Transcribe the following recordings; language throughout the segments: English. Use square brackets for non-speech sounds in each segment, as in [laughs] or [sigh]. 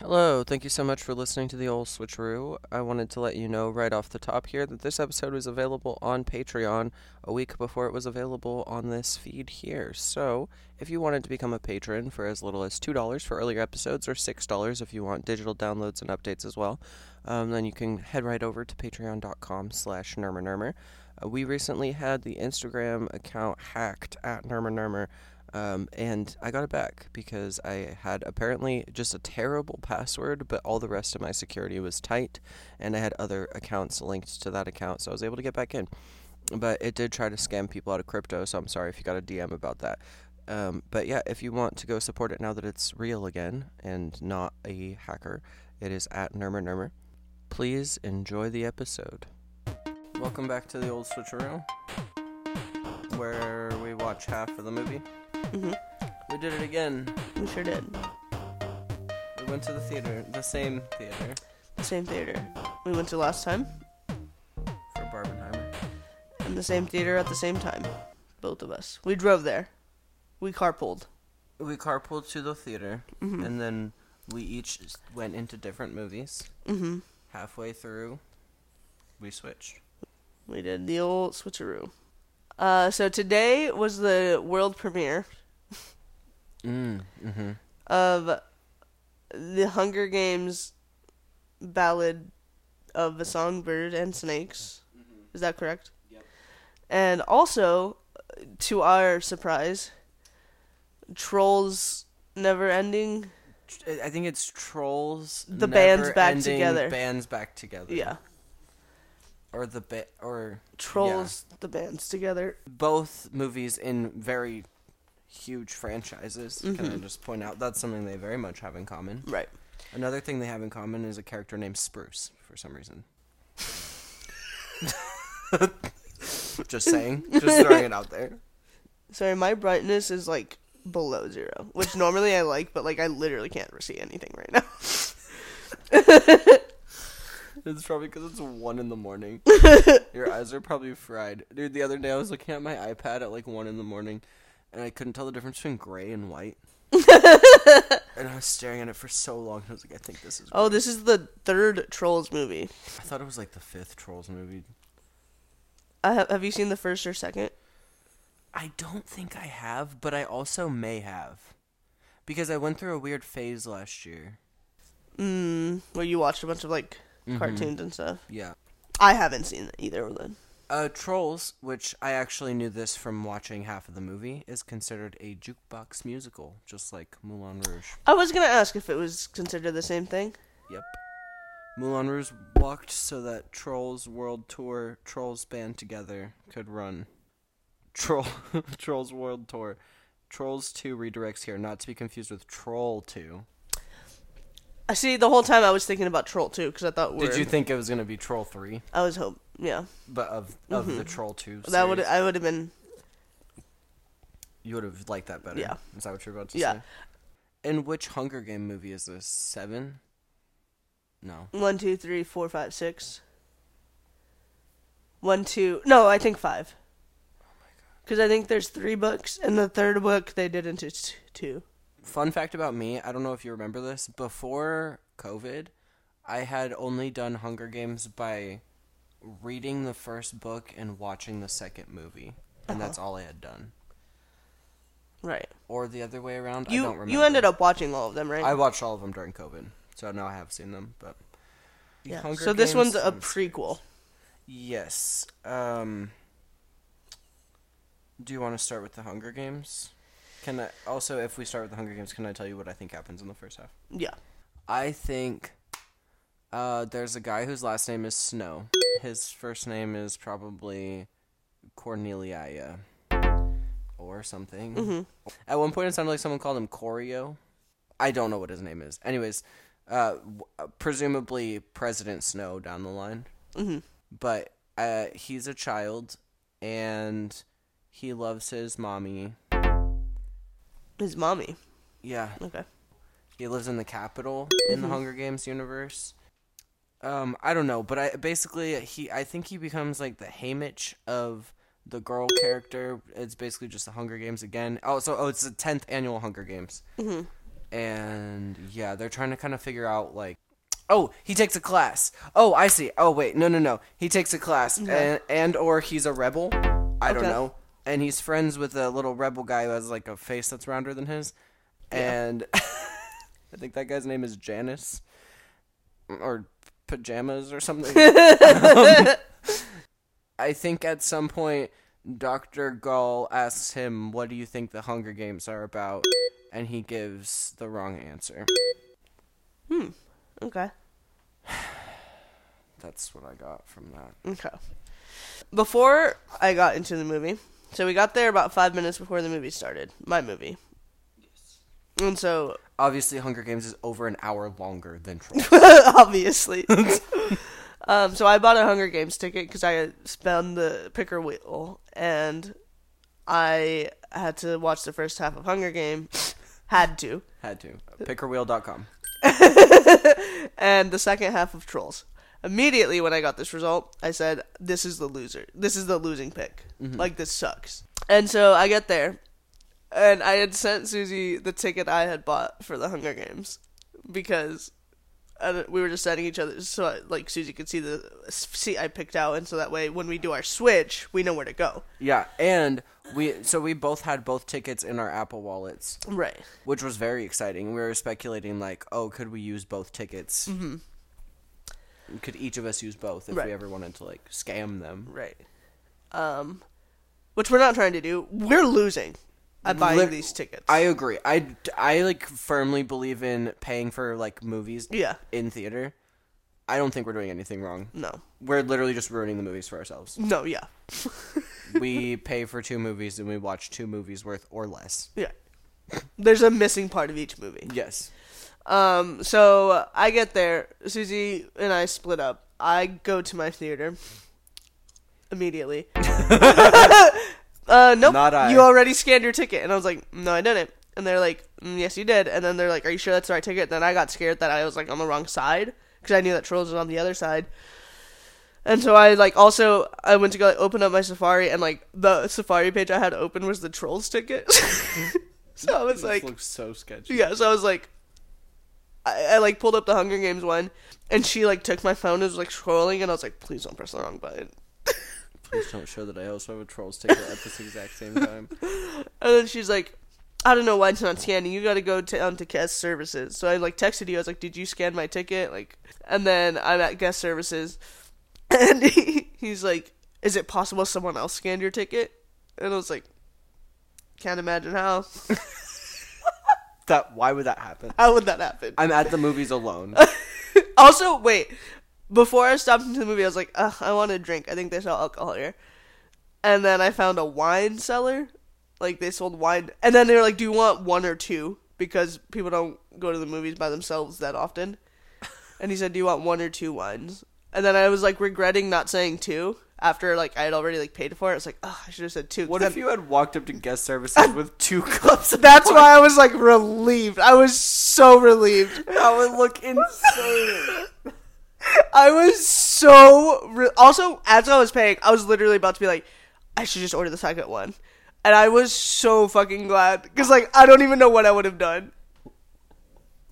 Hello, thank you so much for listening to the old switcheroo. I wanted to let you know right off the top here that this episode was available on Patreon a week before it was available on this feed here. So, if you wanted to become a patron for as little as $2 for earlier episodes or $6 if you want digital downloads and updates as well, um, then you can head right over to patreon.com slash nurmurnurmur. Uh, we recently had the Instagram account hacked at nurmurnurmur. Um, and I got it back because I had apparently just a terrible password, but all the rest of my security was tight, and I had other accounts linked to that account, so I was able to get back in. But it did try to scam people out of crypto, so I'm sorry if you got a DM about that. Um, but yeah, if you want to go support it now that it's real again and not a hacker, it is at Nurmur Nurmur. Please enjoy the episode. Welcome back to the old switcheroo, where we watch half of the movie. Hmm We did it again. We sure did. We went to the theater, the same theater The same theater we went to last time, for Barbenheimer. and the same theater at the same time. Both of us. We drove there. We carpooled. We carpooled to the theater, hmm and then we each went into different movies. hmm Halfway through, we switched. We did the old switcheroo. Uh, so today was the world premiere Mm. Mm-hmm. of the Hunger Games ballad of the songbird and snakes. Is that correct? Yep. And also, to our surprise, Trolls Never Ending. I think it's Trolls. The band's back Never-Ending together. Bands back together. Yeah. Or the ba- or Trolls, the band's together. both movies in very huge franchises. Can I Mhm. just point out that's something they very much have in common. Right. Another thing they have in common is a character named Spruce for some reason. [laughs] just saying. Just throwing it out there. Sorry, my brightness is like below zero, which normally I like, but like I literally can't see anything right now. [laughs] It's probably because it's one in the morning. [laughs] Your eyes are probably fried. Dude, the other day I was looking at my iPad at like one in the morning and I couldn't tell the difference between gray and white. [laughs] and I was staring at it for so long. I was like, I think this is. oh, this is the third Trolls movie. I thought it was like the fifth Trolls movie. Ha- have you seen the first or second? I don't think I have, but I also may have. Because I went through a weird phase last year. Mm, where you watched a bunch of like Mhm. cartoons and stuff. Yeah. I haven't seen either of them. Uh, Trolls, which I actually knew this from watching half of the movie, is considered a jukebox musical, just like Moulin Rouge. I was gonna ask if it was considered the same thing. Yep. Moulin Rouge walked so that Trolls World Tour, Trolls band together, could run. Troll, [laughs] Trolls World Tour. Trolls 2 redirects here, not to be confused with Troll 2. I see. The whole time I was thinking about Troll too, because I thought we're, Did you think it was going to be Troll 3? I was hope. Yeah, But of of the mm-hmm. Troll 2 that would? I would have been. You would have liked that better. Yeah. Is that what you're about to Yeah. say? And which Hunger Game movie is this? Seven? No. One, two, three, four, five, six. One, two. No, I think five. Oh because I think there's three books, and the third book they did into two. Fun fact about me, I don't know if you remember this. Before COVID, I had only done Hunger Games by reading the first book and watching the second movie. And Uh-huh. that's all I had done. Right. Or the other way around, I You don't remember. you ended up watching all of them, right? I watched all of them during COVID. So now I have seen them, but yeah. Hunger So this Games one's a prequel. Yes. Um Do you want to start with the Hunger Games? Can I also if we start with the Hunger Games, can I tell you what I think happens in the first half? Yeah. I think uh, there's a guy whose last name is Snow. His first name is probably Cornelia or something. hmm At one point, it sounded like someone called him Corio. I don't know what his name is. Anyways, uh, presumably President Snow down the line. hmm But uh, he's a child, and he loves his mommy. His mommy. Yeah, Okay. He lives in the Capitol in the Mhm. Hunger Games universe. Um, I don't know, but I basically he I think he becomes like the Haymitch of the girl character. It's basically just the Hunger Games again. Oh, so oh, it's the tenth annual Hunger Games, hmm and yeah, they're trying to kind of figure out like, oh, he takes a class. Oh, I see. Oh wait, no, no, no, he takes a class, and and or he's a rebel. I don't know, and he's friends with a little rebel guy who has like a face that's rounder than his, and [laughs] I think that guy's name is Janice, or pajamas or something. Um, [laughs] I think at some point Dr. Gaul asks him, What do you think the Hunger Games are about? And he gives the wrong answer. Hmm. Okay. [sighs] That's what I got from that. Okay. Before I got into the movie, so we got there about five minutes before the movie started. My movie. And so, Obviously, Hunger Games is over an hour longer than Trolls. [laughs] obviously. [laughs] um, so I bought a Hunger Games ticket because I spun the picker wheel and I had to watch the first half of Hunger Game. Had to. Had to. Pickerwheel.com. [laughs] and the second half of Trolls. Immediately when I got this result, I said, "This is the loser. This is the losing pick. Like this sucks." And so I get there, and I had sent Susie the ticket I had bought for the Hunger Games because we were just sending each other so I, like Susie could see the seat I picked out, and so that way when we do our switch, we know where to go. Yeah, and we so we both had both tickets in our Apple wallets, Right. which was very exciting. We were speculating like, oh, could we use both tickets? Mm-hmm. Could each of us use both if Right. we ever wanted to like scam them? Right. Um, which we're not trying to do. We're losing at buying these tickets. I agree. I, I like firmly believe in paying for like movies yeah. in theater. I don't think we're doing anything wrong. No. We're literally just ruining the movies for ourselves. No. Yeah. [laughs] we [laughs] pay for two movies and we watch two movies worth or less. Yeah. There's a missing part of each movie. Yes. Um, so I get there. Susie and I split up. I go to my theater immediately. [laughs] uh, nope. Not I. You already scanned your ticket, and I was like, no, I didn't. And they're like, mm, yes, you did. And then they're like, are you sure that's the right ticket? And then I got scared that I was like on the wrong side because I knew that Trolls was on the other side. And so I like also I went to go like, open up my Safari and like the Safari page I had open was the Trolls ticket. [laughs] so I was This like, looks so sketchy. yeah, so I was like, I, I like pulled up the Hunger Games one, and she like took my phone and was like scrolling, and I was like, please don't press the wrong button. [laughs] Please don't show that I also have a Trolls ticket at this exact same time. And then she's like, I don't know why it's not scanning. You got to go to on to guest services. So I like texted you. I was like, did you scan my ticket? Like, and then I'm at guest services, [laughs] and he, he's like, is it possible someone else scanned your ticket? And I was like, can't imagine how. [laughs] That why would that happen? How would that happen? I'm at the movies alone. [laughs] also, wait. Before I stopped into the movie, I was like, Ugh, I want a drink. I think they sell alcohol here. And then I found a wine cellar. Like, they sold wine. And then they were like, Do you want one or two? Because people don't go to the movies by themselves that often. And he said, Do you want one or two wines? And then I was like regretting not saying two after like I had already like paid for it. I was like, oh, I should have said two. What if you had walked up to guest services with two [laughs] cups? Of That's why I was like relieved. I was so relieved. [laughs] That would look insane. [laughs] I was so re- also as I was paying, I was literally about to be like, I should just order the second one, and I was so fucking glad because like I don't even know what I would have done.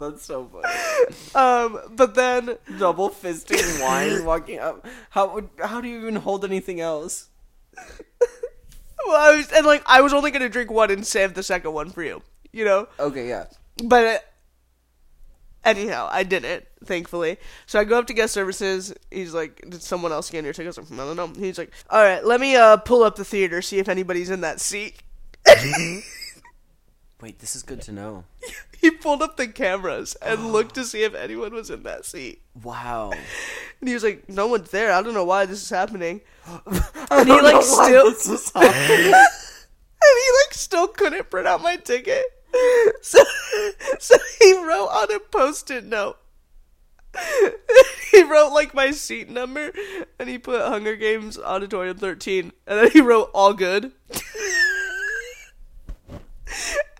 That's so funny. [laughs] Um, but then Double fisting [laughs] wine, walking up. How would? How do you even hold anything else? [laughs] well, I was and like I was only gonna drink one and save the second one for you, you know. Okay, yeah. But uh, anyhow, I didn't, thankfully. So I go up to guest services. He's like, "Did someone else scan your ticket?" I was like, "I don't know." He's like, "All right, let me uh pull up the theater, see if anybody's in that seat." Wait, this is good to know. [laughs] he pulled up the cameras and [gasps] looked to see if anyone was in that seat. Wow. [laughs] And he was like, "No one's there. I don't know why this is happening." [gasps] and he like still, [laughs] and he like still couldn't print out my ticket. So, so he wrote on a post-it note. he wrote like my seat number, and he put Hunger Games Auditorium 13, and then he wrote all good.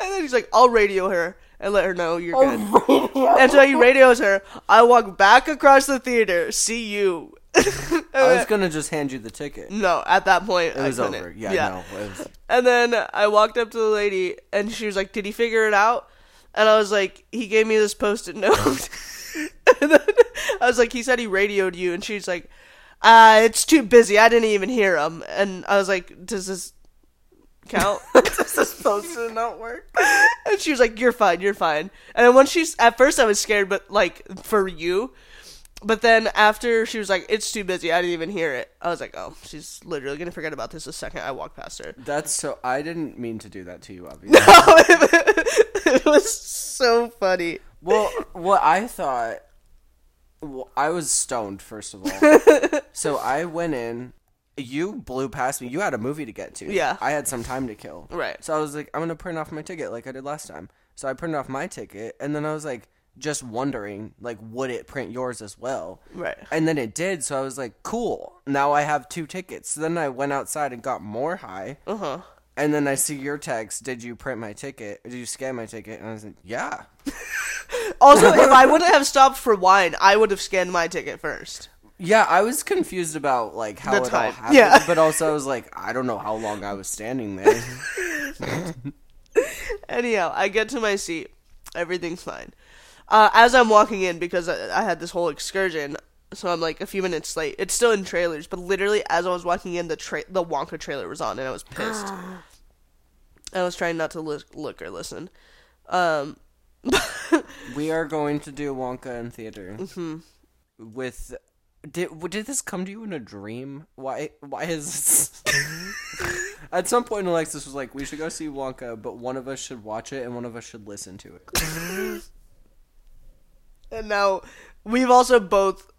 And then he's like, "I'll radio her and let her know you're good." [laughs] And so he radios her. I walk back across the theater. See you. [laughs] I was gonna just hand you the ticket. no, at that point It was over. Yeah, no. Was, And then I walked up to the lady, and she was like, "Did he figure it out?" and I was like, he gave me this post-it note. [laughs] and then I was like, he said he radioed you, and she's like, uh, it's too busy. I didn't even hear him. And I was like, does this count? Does [laughs] [laughs] this supposed to not work? [laughs] and she was like, "You're fine, you're fine." And then when she's at first, I was scared, but like for you. But then after she was like, "It's too busy. I didn't even hear it." I was like, "Oh, she's literally gonna forget about this the second I walk past her." That's so. I didn't mean to do that to you, obviously. it was so funny. Well, what I thought, well, I was stoned first of all. so I went in. You blew past me. You had a movie to get to. Yeah. I had some time to kill. Right. So I was like, I'm gonna print off my ticket like I did last time. So I printed off my ticket, and then I was like, just wondering, like, would it print yours as well? Right. And then it did. So I was like, cool. Now I have two tickets. So then I went outside and got more high. Uh huh. And then I see your text. Did you print my ticket? Did you scan my ticket? And I was like, yeah. [laughs] Also, if I wouldn't have stopped for wine, I would have scanned my ticket first. Yeah, I was confused about like how The it all time. happened, Yeah. but also I was like, I don't know how long I was standing there. [laughs] Anyhow, I get to my seat. Everything's fine. Uh, as I'm walking in, because I, I had this whole excursion, so I'm like a few minutes late. It's still in trailers, but literally as I was walking in, the tra- the Wonka trailer was on, and I was pissed. [gasps] I was trying not to look, look or listen. Um, [laughs] we are going to do Wonka in theater Mm-hmm. with. Did did this come to you in a dream? Why why is this? [laughs] At some point, Alexis was like, "We should go see Wonka, but one of us should watch it and one of us should listen to it." [laughs] and now we've also both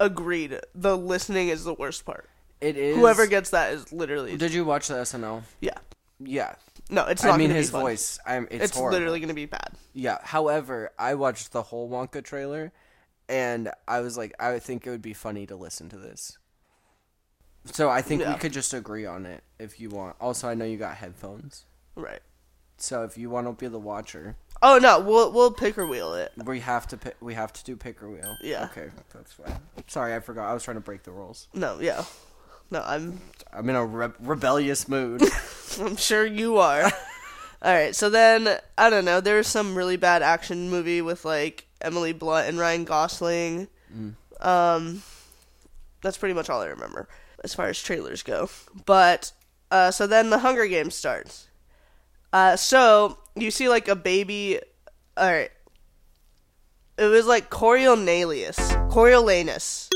agreed the listening is the worst part. It is. Whoever gets that is literally Did you watch the SNL? yeah. Yeah. No, it's not. I mean, his voice. I'm. It's, It's horrible. literally gonna be bad. Yeah. However, I watched the whole Wonka trailer, and I was like, I think it would be funny to listen to this. So I think Yeah. we could just agree on it if you want. Also, I know you got headphones, Right. so if you want to be the watcher, Oh no, we'll we'll picker wheel it. we have to pick, we have to do picker wheel. Yeah. Okay, that's fine. Sorry, I forgot. I was trying to break the rules. No, yeah. No, I'm I'm in a re- rebellious mood. [laughs] I'm sure you are. [laughs] All right, so then I don't know. There was some really bad action movie with like Emily Blunt and Ryan Gosling. Um, that's pretty much all I remember as far as trailers go. But uh, so then the Hunger Games starts. Uh, so you see like a baby. All right. It was like Coriolanus. Coriolanus.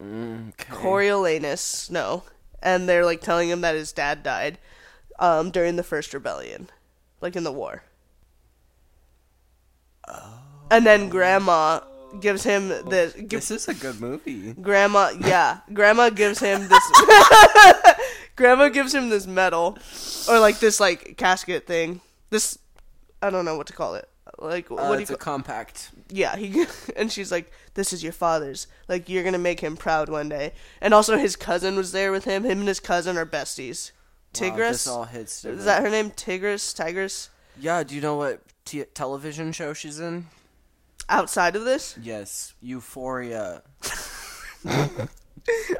okay. Coriolanus, no. And they're like telling him that his dad died um, during the first rebellion, like in the war. And then grandma gives him this. Gives, this is a good movie. grandma, yeah, grandma gives him [laughs] this. [laughs] grandma gives him this medal, or like this like casket thing. This, I don't know what to call it. Like Uh, what do you it's a compact. yeah, he [laughs] and she's like, "This is your father's. Like you're gonna make him proud one day." And also, his cousin was there with him. Him and his cousin are besties. Wow, Tigris, this all hits different. is that her name? Tigris, Tigris. Yeah, do you know what t- television show she's in? Outside of this, Yes, Euphoria. [laughs]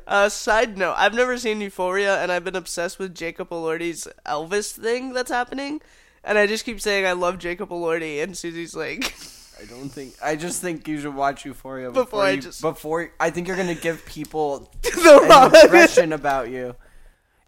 uh, side note: I've never seen Euphoria, and I've been obsessed with Jacob Elordi's Elvis thing that's happening. And I just keep saying I love Jacob Elordi, and Susie's like, I don't think. I just think you should watch Euphoria before, Before I you, just- before. I think you're gonna give people [laughs] the an wrong. impression about you.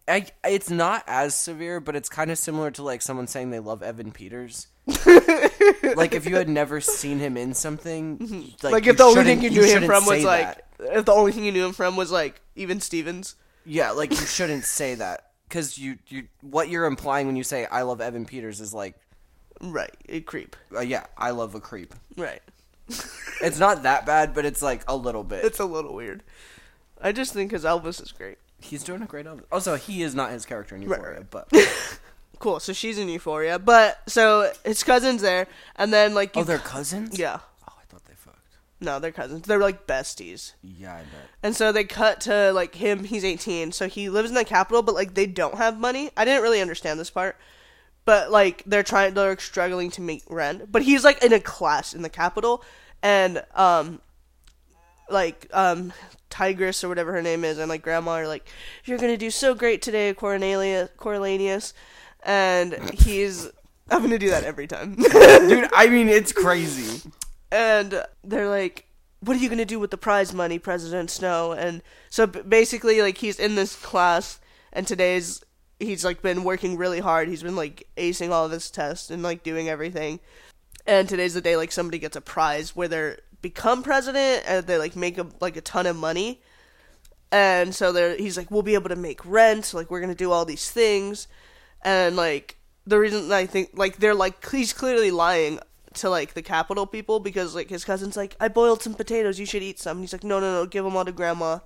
I, it's not as severe, but it's kind of similar to like someone saying they love Evan Peters. [laughs] like if you had never seen him in something, like, Mm-hmm. like if the only thing you knew him from was like, that. if the only thing you knew him from was like even Stevens. yeah, like you shouldn't say that because you you what you're implying when you say I love Evan Peters is like, Right, a creep. uh, yeah, I love a creep. Right. It's not that bad, but it's like a little bit. It's a little weird. I just think his Elvis is great. He's doing a great job. Also, he is not his character in Right, Euphoria, right. but [laughs] Cool. So she's in Euphoria, but so his cousin's there, and then like you, oh, they're cousins. yeah, Oh, I thought they fucked. no, they're cousins. They're like besties, Yeah, I bet. and so they cut to like him. He's eighteen, so he lives in the Capitol, but like they don't have money. I didn't really understand this part, but like they're trying, they're struggling to make rent. But he's like in a class in the Capitol, and um, like um Tigris or whatever her name is, and like grandma are like, "You're gonna do so great today, Cornelius, Cornelius," and he's I'm gonna do that every time. [laughs] Dude, I mean, it's crazy. and they're like, "What are you gonna do with the prize money, President Snow?" And so basically, like he's in this class, and today's he's like been working really hard. He's been like acing all of his tests and like doing everything. And today's the day like somebody gets a prize where they're become president and they like make a like a ton of money. And so they're he's like, we'll be able to make rent. Like we're gonna do all these things, and like the reason I think like they're like he's clearly lying to like the Capitol people because like his cousin's like I boiled some potatoes. You should eat some. And he's like no no no. Give them all to grandma.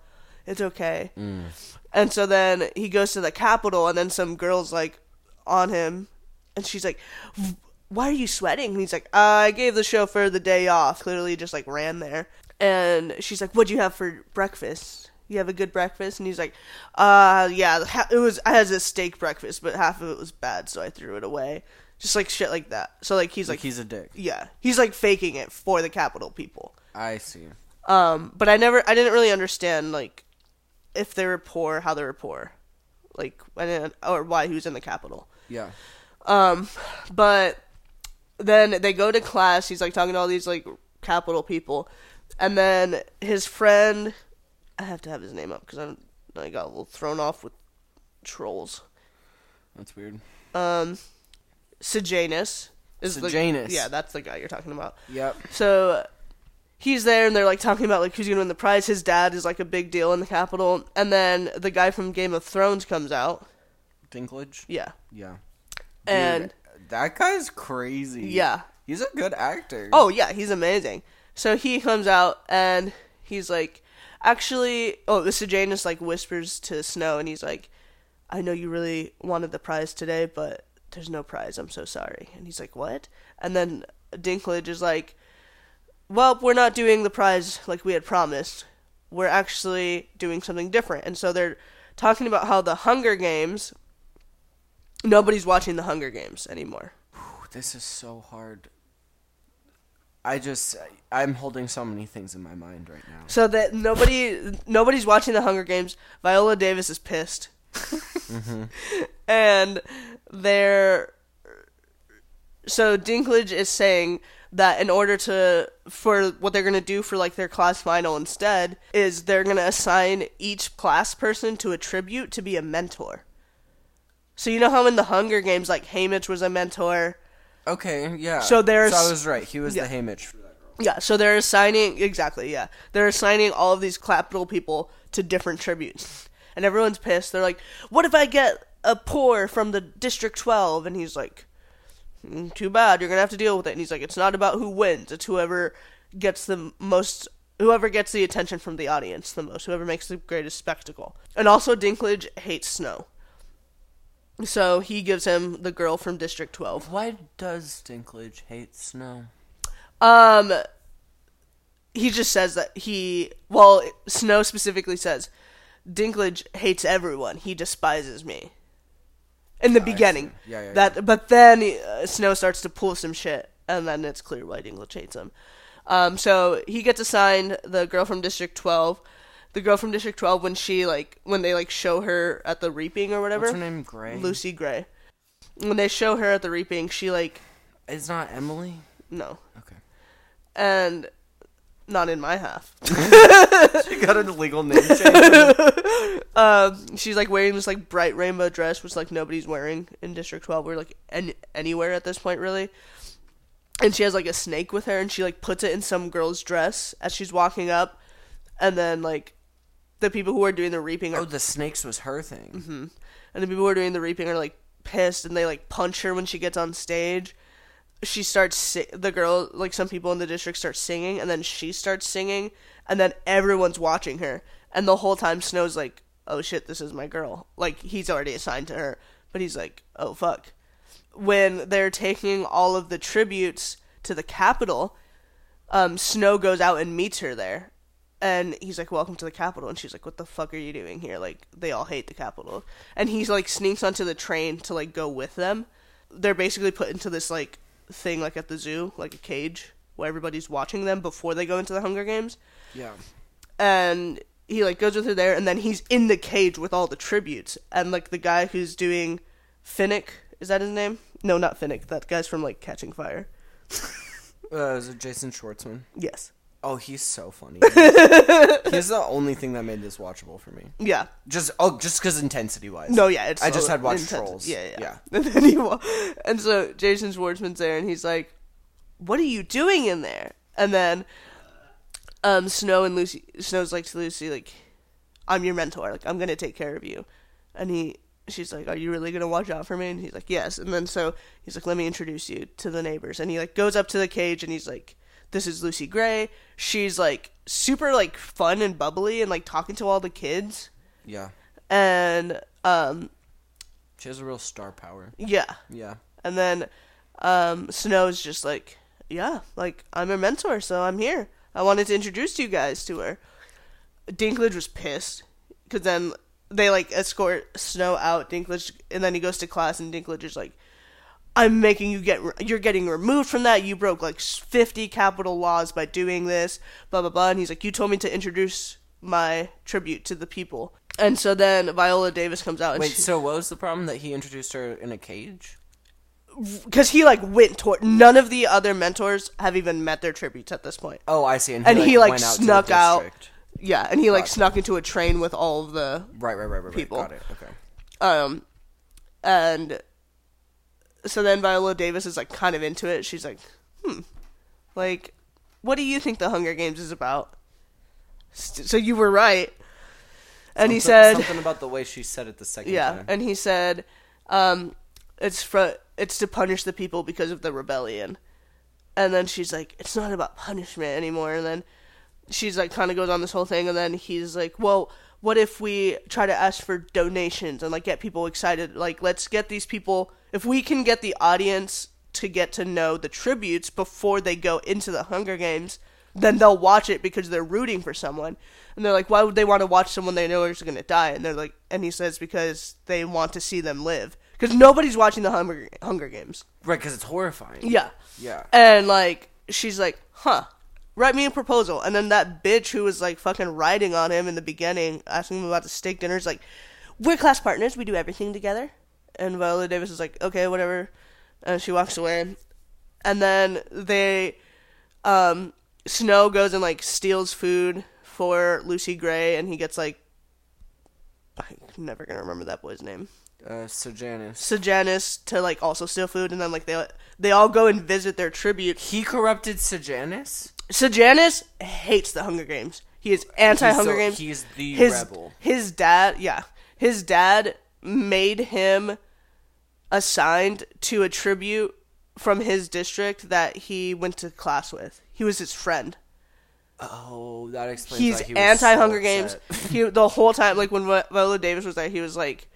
It's okay. Mm. And so then he goes to the Capitol and then some girls like on him. And she's like why are you sweating? And he's like I gave the chauffeur the day off. Clearly just like ran there. And she's like what'd you have for breakfast you have a good breakfast and he's like uh yeah it was i had a steak breakfast but half of it was bad so i threw it away just like shit like that so like he's like, Like he's a dick. yeah he's like faking it for the Capitol people I see. um but i never i didn't really understand like if they were poor how they were poor like or why he was in the Capitol Yeah. um, but then they go to class. He's like talking to all these like capital people, and then his friend. I have to have his name up because I I got a little thrown off with trolls. That's weird. Um, Sejanus is Sejanus. the yeah that's the guy you're talking about. Yep. So he's there and they're like talking about like who's gonna win the prize. His dad is like a big deal in the Capitol, and then the guy from Game of Thrones comes out. Dinklage. Yeah, Yeah. and that guy's crazy. yeah. He's a good actor. Oh yeah, he's amazing. So he comes out and he's like, actually, oh, the Sejanus like whispers to Snow, and he's like, I know you really wanted the prize today, but there's no prize. I'm so sorry. And he's like, what? And then Dinklage is like, well, we're not doing the prize like we had promised. We're actually doing something different. And so they're talking about how the Hunger Games. Nobody's watching the Hunger Games anymore. This is so hard. I just I'm holding so many things in my mind right now. So that nobody nobody's watching the Hunger Games. Viola Davis is pissed. Mm-hmm. [laughs] and they're so Dinklage is saying that in order to for what they're going to do for like their class final instead is they're going to assign each class person to a tribute to be a mentor. So you know how in the Hunger Games like Haymitch was a mentor? Okay, yeah. So there's- So I was right. He was Yeah. the Haymitch for that girl. Yeah, so they're assigning exactly, yeah. They're assigning all of these Capitol people to different tributes. And everyone's pissed. They're like, "What if I get a poor from the District 12?" And he's like, "Mm, "Too bad. You're going to have to deal with it." And he's like, "It's not about who wins. It's whoever gets the most whoever gets the attention from the audience the most, whoever makes the greatest spectacle." And also Dinklage hates snow. So he gives him the girl from District 12. Why does Dinklage hate snow? Um, he just says that he, well, Snow specifically says, Dinklage hates everyone. He despises me. In the beginning, see. Yeah, yeah, that, but then uh, Snow starts to pull some shit, and then it's clear why Dinklage hates him. Um, so he gets assigned the girl from District Twelve. The girl from District Twelve when she like when they like show her at the reaping or whatever. What's her name? Gray. Lucy Gray. When they show her at the reaping, she like It's not Emily. no, Okay. and not in my half. [laughs] She got an illegal name change. [laughs] Um, she's like wearing this like bright rainbow dress, which like nobody's wearing in District 12 or like any- anywhere at this point, really. And she has like a snake with her, and she like puts it in some girl's dress as she's walking up, and then like the people who are doing the reaping are, oh, the snakes was her thing. Mm-hmm. and the people who are doing the reaping are like pissed, and they like punch her when she gets on stage. She starts si- the girl like some people in the district start singing, and then she starts singing, and then everyone's watching her, and the whole time Snow's like, "Oh shit, this is my girl." Like he's already assigned to her, but he's like, "Oh fuck." When they're taking all of the tributes to the Capitol, um, Snow goes out and meets her there. And he's like, "Welcome to the Capitol," and she's like, "What the fuck are you doing here?" Like, they all hate the Capitol. And he's like sneaks onto the train to like go with them. They're basically put into this like thing like at the zoo, like a cage where everybody's watching them before they go into the Hunger Games. Yeah. And he like goes with her there, and then he's in the cage with all the tributes. And like the guy who's doing Finnick, is that his name? No, not Finnick. That guy's from like Catching Fire. Uh, is it Jason Schwartzman? Yes. Oh, he's so funny. [laughs] he's the only thing that made this watchable for me. Yeah. Just oh, just because intensity wise. No, yeah, it's. I just had watched intense. Trolls. Yeah, yeah. Yeah. [laughs] And then he, wa- and so Jason Schwartzman's there, and he's like, "What are you doing in there?" And then, um, Snow and Lucy, Snow's like to Lucy, like, "I'm your mentor. Like, I'm gonna take care of you." And he, she's like, "Are you really gonna watch out for me?" And he's like, "Yes." And then so he's like, "Let me introduce you to the neighbors." And he like goes up to the cage, and he's like, "This is Lucy Gray. She's like super like fun and bubbly, and like talking to all the kids." Yeah. And um, She has a real star power. yeah. Yeah. And then um, Snow's just like, yeah, like I'm her mentor, so I'm here. I wanted to introduce you guys to her. Dinklage was pissed because then they like escort Snow out. Dinklage, and then he goes to class, and Dinklage is like, "I'm making you get, you're getting removed from that. You broke like 50 Capitol laws by doing this, blah blah blah." And he's like, "You told me to introduce my tribute to the people." And so then Viola Davis comes out, and Wait, she, so what was the problem that he introduced her in a cage? because he like went toward none of the other mentors have even met their tributes at this point. Oh, I see. And And he, like, went out to the snuck out. Yeah, and he like Gotcha. snuck into a train with all of the Right, right, right, right, right. People. Got it. Okay. um and so then Viola Davis is like kind of into it. She's like, "Hmm. Like what do you think the Hunger Games is about?" So you were right. And he said something about the way she said it the second Yeah, time. and he said, um, "It's for it's to punish the people because of the rebellion." And then she's like, "It's not about punishment anymore." And then she's like, kind of goes on this whole thing, and then he's like, "Well, what if we try to ask for donations and like get people excited? Like, let's get these people. If we can get the audience to get to know the tributes before they go into the Hunger Games." Then they'll watch it because they're rooting for someone, and they're like, "Why would they want to watch someone they know is going to die?" And they're like, and he says because they want to see them live, because nobody's watching the Hunger Hunger Games. right, because it's horrifying. Yeah, Yeah. and like she's like, "Huh, write me a proposal." And then that bitch who was like fucking riding on him in the beginning, asking him about the steak dinner, is like, "We're class partners. We do everything together." And Viola Davis is like, "Okay, whatever," and she walks away. And then they, um, Snow goes and like steals food for Lucy Gray, and he gets like, I'm never gonna remember that boy's name. Uh, Sejanus. Sejanus to like also steal food, and then like they they all go and visit their tribute. He corrupted Sejanus? Sejanus hates the Hunger Games. He is anti Hunger so Games. he's the his rebel. his dad, yeah, his dad made him assigned to a tribute from his district that he went to class with. He was his friend. Oh, that explains He's why he was anti Hunger so Games. He the whole time, like when Vi- Viola Davis was there, he was like,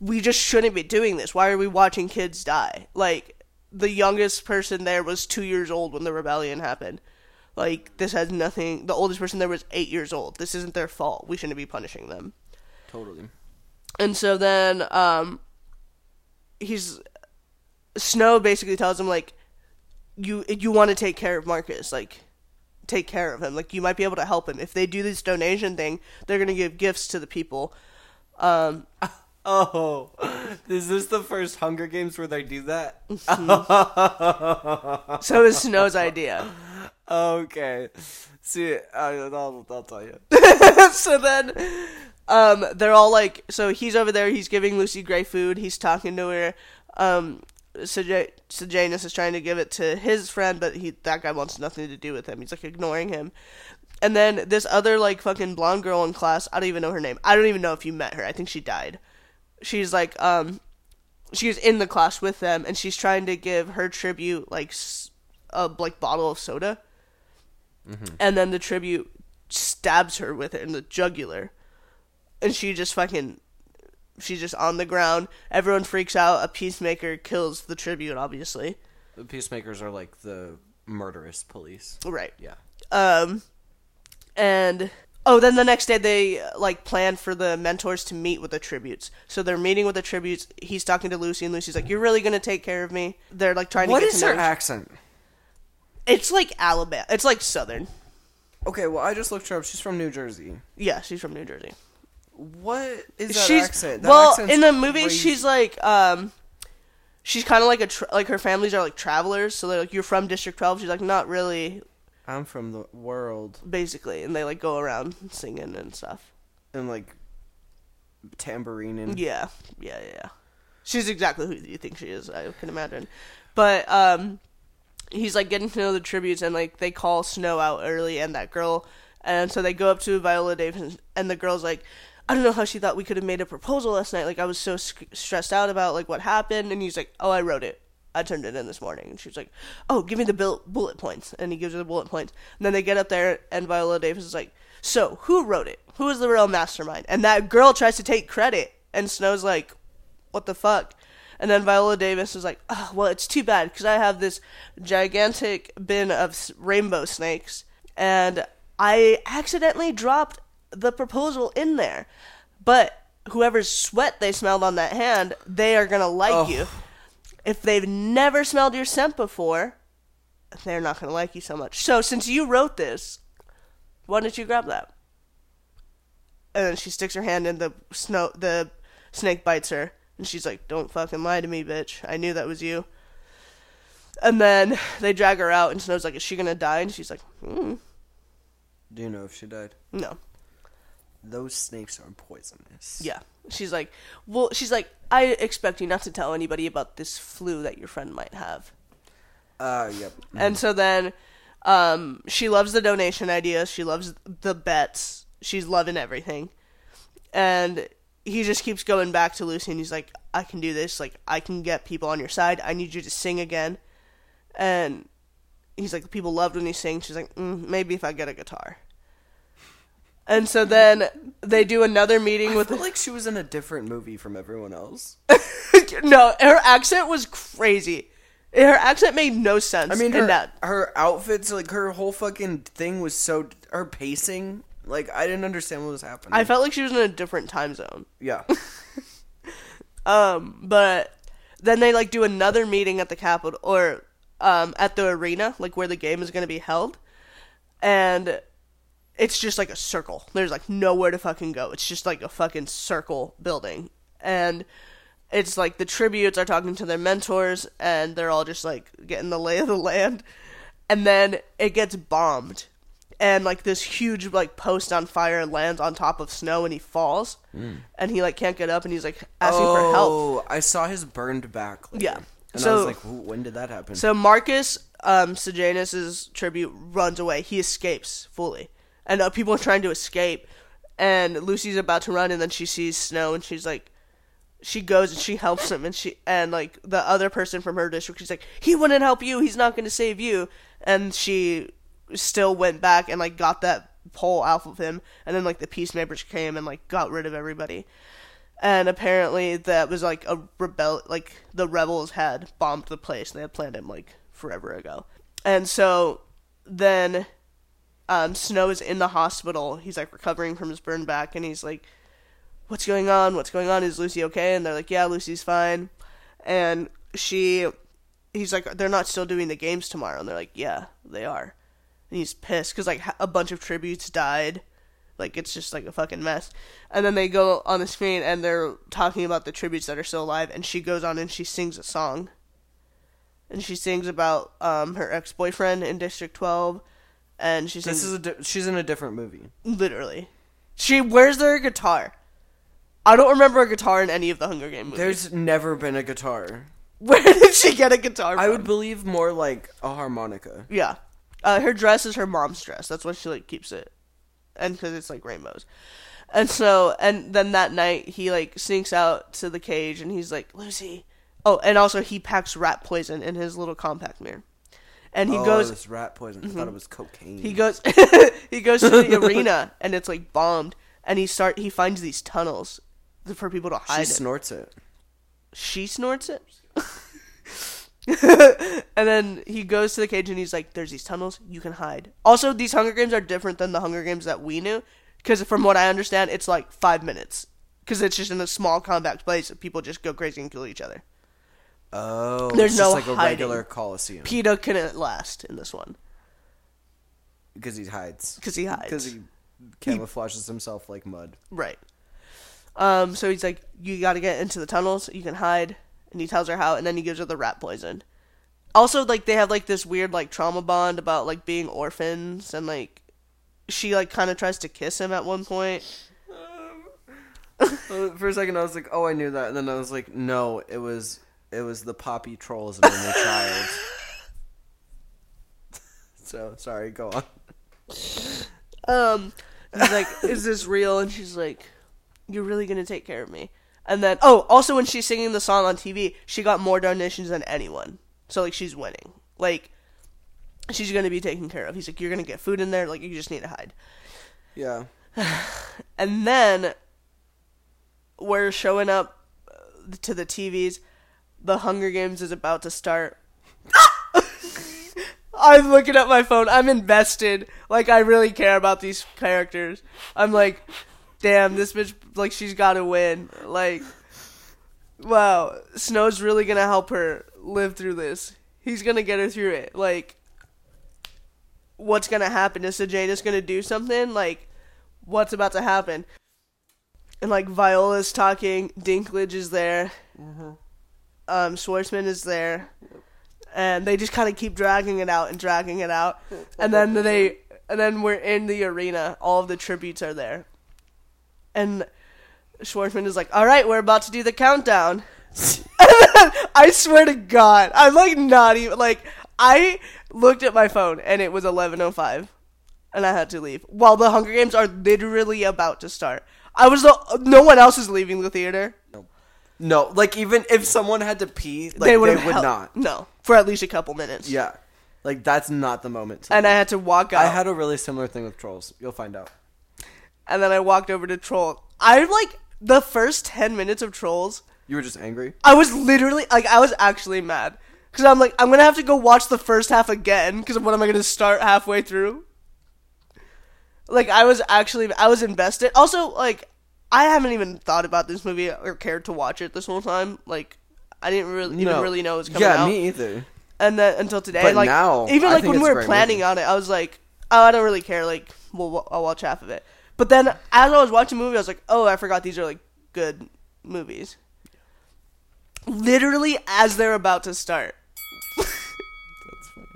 "We just shouldn't be doing this. Why are we watching kids die?" Like the youngest person there was two years old when the rebellion happened. Like this has nothing. The oldest person there was eight years old. This isn't their fault. We shouldn't be punishing them. Totally. And so then, um, he's Snow basically tells him like, you you want to take care of Marcus, like, take care of him. Like you might be able to help him if they do this donation thing. They're gonna give gifts to the people. Um, [laughs] Oh, is this the first Hunger Games where they do that? [laughs] so it's Snow's idea. okay. See, I, I'll, I'll tell you. [laughs] so then, um, they're all like, so he's over there. He's giving Lucy Gray food. He's talking to her. Um, Sej- Sejanus is trying to give it to his friend, but he that guy wants nothing to do with him. He's like ignoring him. And then this other like fucking blonde girl in class, I don't even know her name. I don't even know if you met her. I think she died. She's like um she was in the class with them and she's trying to give her tribute like a like bottle of soda. And then the tribute stabs her with it in the jugular. And she just fucking she's just on the ground. Everyone freaks out. A peacemaker kills the tribute obviously. The peacemakers are like the murderous police. Right. Yeah. Um, and oh, then the next day they like plan for the mentors to meet with the tributes. So they're meeting with the tributes. He's talking to Lucy, and Lucy's like, "You're really gonna take care of me." They're like trying What to get is to her accent? it's like Alabama. It's like Southern. Okay, well, I just looked her up. She's from New Jersey. Yeah, she's from New Jersey. What is that she's accent? That well in the movie. crazy. She's like um, she's kind of like a tra- like her families are like travelers, so they're like you're from District 12. She's like not really, I'm from the world basically, and they like go around singing and stuff. and like tambourine and Yeah, yeah, yeah. yeah. She's exactly who you think she is. I can imagine, but um, he's like getting to know the tributes, and like they call Snow out early, and that girl, and so they go up to Viola Davis, and the girl's like. I don't know how she thought we could have made a proposal last night. Like I was so sc- stressed out about like what happened, and he's like, "Oh, I wrote it. I turned it in this morning." And she's like, "Oh, give me the bullet points." And he gives her the bullet points. And then they get up there, and Viola Davis is like, "So who wrote it? Who is the real mastermind?" And that girl tries to take credit, and Snow's like, "What the fuck?" And then Viola Davis is like, oh, "Well, it's too bad because I have this gigantic bin of rainbow snakes, and I accidentally dropped the proposal in there. But whoever's sweat they smelled on that hand, they are gonna like Oh. you. If they've never smelled your scent before, they're not gonna like you so much. So since you wrote this, why don't you grab that?" And then she sticks her hand in the snow. The snake bites her, and she's like, "Don't fucking lie to me, bitch. I knew that was you." And then they drag her out, and Snow's like, "Is she gonna die?" And she's like, mm, Do you know if she died? "No." Those snakes are poisonous. Yeah. She's like, "Well, she's like, I expect you not to tell anybody about this flu that your friend might have." Uh, yep. And so then um, she loves the donation idea. She loves the bets. She's loving everything. And he just keeps going back to Lucy and he's like, I can do this. Like, I can get people on your side. I need you to sing again. And he's like, people loved when he sings. She's like, mm, maybe if I get a guitar. And so then they do another meeting with. I like she was in a different movie from everyone else. [laughs] no, her accent was crazy. Her accent made no sense. I mean, her, that. her outfits, like her whole fucking thing was so her pacing. Like I didn't understand what was happening. I felt like she was in a different time zone. yeah. [laughs] Um, but then they like do another meeting at the Capitol or um at the arena, like where the game is going to be held, and it's just like a circle. There's like nowhere to fucking go. It's just like a fucking circle building, and it's like the tributes are talking to their mentors, and they're all just like getting the lay of the land, and then it gets bombed. And like this huge like post on fire lands on top of snow and he falls, and he like can't get up and he's like asking for help. Oh, I saw his burned back. later. Yeah. And I was like, when did that happen? So Marcus um, Sejanus's tribute runs away. He escapes fully, and uh, people are trying to escape. And Lucy's about to run, and then she sees Snow, and she's like, she goes and she helps him, and she and like the other person from her district, she's like, he wouldn't help you. He's not going to save you. And she still went back and like got that pole off of him, and then like the peacemakers came and like got rid of everybody and apparently that was like a rebel like the rebels had bombed the place and they had planned it like forever ago and so then um, snow is in the hospital he's like recovering from his burn back and he's like what's going on what's going on is lucy okay and they're like yeah lucy's fine and she he's like they're not still doing the games tomorrow and they're like yeah they are and he's pissed because like a bunch of tributes died like it's just like a fucking mess. And then they go on the screen and they're talking about the tributes that are still alive. And she goes on and she sings a song. And she sings about um, her ex boyfriend in District Twelve. And she sings this is a di- she's in a different movie. literally. She where's their guitar? I don't remember a guitar in any of the Hunger Game movies. There's never been a guitar. [laughs] Where did she get a guitar? I would believe more like a harmonica. Yeah. Uh, her dress is her mom's dress. That's why she like keeps it, and because it's like rainbows. And so, and then that night he like sneaks out to the cage, and he's like Lucy. Oh, and also he packs rat poison in his little compact mirror, and he oh, goes. this rat poison. I thought it mm-hmm. was cocaine. He goes. [laughs] he goes to the [laughs] arena, and it's like bombed. And he start. He finds these tunnels for people to she hide. in. snorts it. she snorts it. [laughs] and then he goes to the cage and he's like, "There's these tunnels you can hide." Also, these Hunger Games are different than the Hunger Games that we knew, because from what I understand, it's like five minutes, because it's just in a small compact place. People just go crazy and kill each other. Oh, There's it's no just like a hiding. regular coliseum Peeta couldn't last in this one because he hides. because he hides. Because he camouflages himself like mud. Right. Um. So he's like, "You got to get into the tunnels. You can hide." and he tells her how, and then he gives her the rat poison. Also, like they have like this weird like trauma bond about like being orphans, and like she like kind of tries to kiss him at one point. [laughs] For a second, I was like, "Oh, I knew that," and then I was like, "No, it was it was the poppy trolls an only child." [laughs] so sorry, go on. Um, he's like, "Is this real?" And she's like, "You're really gonna take care of me." And then, oh, also when she's singing the song on TV, she got more donations than anyone. So like, she's winning. Like, she's gonna be taken care of. He's like, "You're gonna get food in there. Like, you just need to hide." Yeah. [sighs] And then we're showing up uh, to the TVs. The Hunger Games is about to start. [laughs] I'm looking at my phone. I'm invested. Like I really care about these characters. I'm like, damn, this bitch like she's got to win. Like wow, Snow's really to help her live through this. He's to get her through it. Like what's to happen? Is Sejanus to do something? Like what's about to happen? And like Viola's talking, Dinklage is there. Mm-hmm. Um Schwartzman is there and they just kind of keep dragging it out and dragging it out, and then they and then we're in the arena. All of the tributes are there, and Schwartzman is like, "All right, we're about to do the countdown." [laughs] I swear to God, I'm like not even like I looked at my phone and it was 11:05, and I had to leave while the Hunger Games are literally about to start. I was the no one else is leaving the theater. No, like even if someone had to pee, like they they, would would not. No, for at least a couple minutes. Yeah, like that's not the moment. To And I had to walk out. I had a really similar thing with trolls. You'll find out. and then I walked over to Troll. I like the first ten minutes of Trolls. You were just angry. I was literally like, I was actually mad because I'm like, I'm gonna have to go watch the first half again because what am I gonna start halfway through? Like I was actually, I was invested. Also, like I haven't even thought about this movie or cared to watch it this whole time. Like I didn't really even No. really know it was coming yeah, out. Yeah, me either. and then until today, But like now, even like when we were planning movie. on it, I was like, oh, I don't really care. Like, we'll I'll watch half of it. But then as I was watching the movie, I was like, oh, I forgot these are like good movies. Literally as they're about to start. [laughs] That's funny.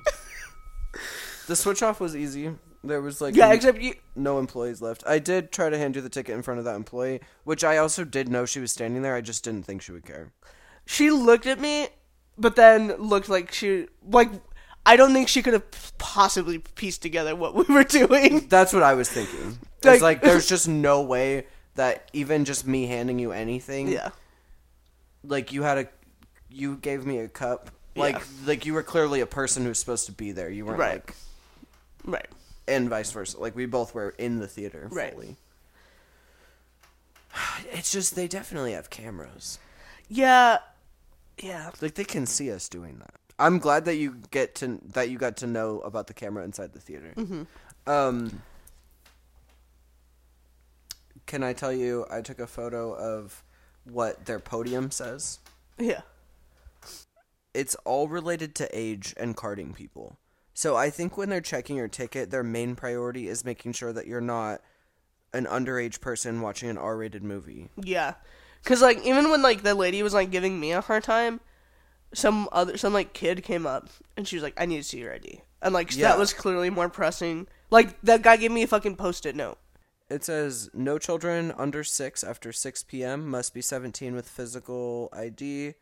the switch off was easy. There was like Yeah, except you. no employees left. I did try to hand you the ticket in front of that employee, which I also did know she was standing there. I just didn't think she would care. She looked at me, but then looked like she like. I don't think she could have possibly pieced together what we were [laughs] doing. That's what I was thinking. Like- It's like there's [laughs] just no way that even just me handing you anything, Yeah. like you had a, you gave me a cup, like Yeah. like you were clearly a person who's supposed to be there. You weren't Right. like, Right. And vice versa. Like we both were in the theater Right. [sighs] It's just they definitely have cameras. Yeah. Yeah. Like they can see us doing that. I'm glad that you get to that you got to know about the camera inside the theater. Hmm. Um, can I tell you? I took a photo of what their podium says. Yeah. It's all related to age and carding people. So I think when they're checking your ticket, their main priority is making sure that you're not an underage person watching an R-rated movie. Yeah, cause like even when like the lady was like giving me a hard time, some other some like kid came up and she was like, "I need to see your ID," and like Yeah. that was clearly more pressing. Like that guy gave me a fucking post-it note. It says no children under 6 after 6 p.m. must be 17 with physical ID.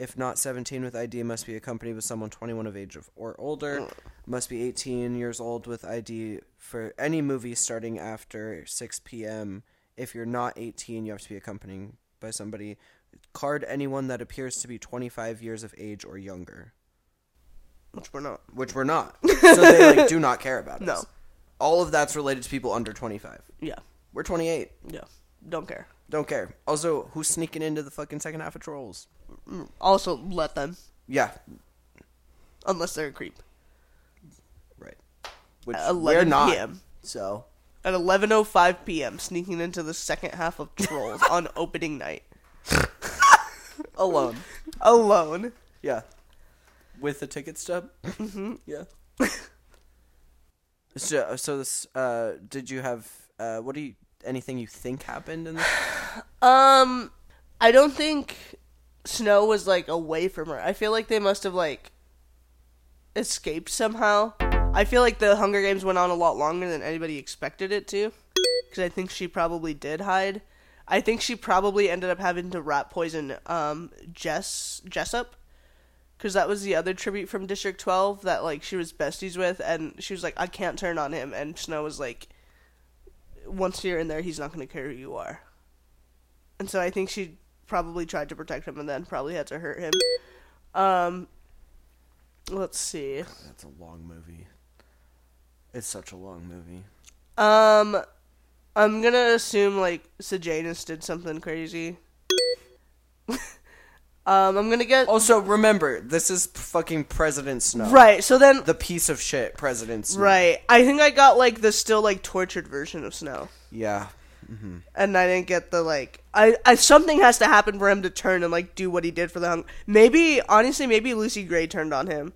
If not 17 with ID, must be accompanied with someone 21 of age of, or older. Mm. Must be 18 years old with ID for any movie starting after 6 p.m. If you're not 18, you have to be accompanied by somebody. Card anyone that appears to be 25 years of age or younger, Which we're not. which we're not. So they like do not care about [laughs] No. us. No. All of that's related to people under 25. Yeah. We're 28. Yeah. Don't care. Don't care. Also, who's sneaking into the fucking second half of Trolls? Also, let them Yeah, unless they're a creep. right. Which At we're 11 not. p.m. So At 11:05 p.m., sneaking into the second half of Trolls on [laughs] opening night [laughs] alone. alone. Yeah, with the ticket stub. Mm-hmm. Yeah. [laughs] so, so this. Uh, did you have? Uh, what do you? Anything you think happened in this? [sighs] Um, I don't think Snow was like away from her. I feel like they must have like escaped somehow. I feel like the Hunger Games went on a lot longer than anybody expected it to. Because I think she probably did hide. I think she probably ended up having to rat poison um, Jess Jessup. Because that was the other tribute from District 12 that like she was besties with. And she was like, I can't turn on him. And Snow was like, once you're in there, he's not going to care who you are. And so I think she probably tried to protect him and then probably had to hurt him. Um, let's see. That's a long movie. It's such a long movie. Um, I'm gonna assume like Sejanus did something crazy. [laughs] um, I'm gonna get Also, remember, this is fucking President Snow. right. So then, The piece of shit President Snow. right. I think I got like the still like tortured version of Snow, Yeah. And I didn't get the like. I, I something has to happen for him to turn and like do what he did for the hung. Maybe honestly, maybe Lucy Gray turned on him,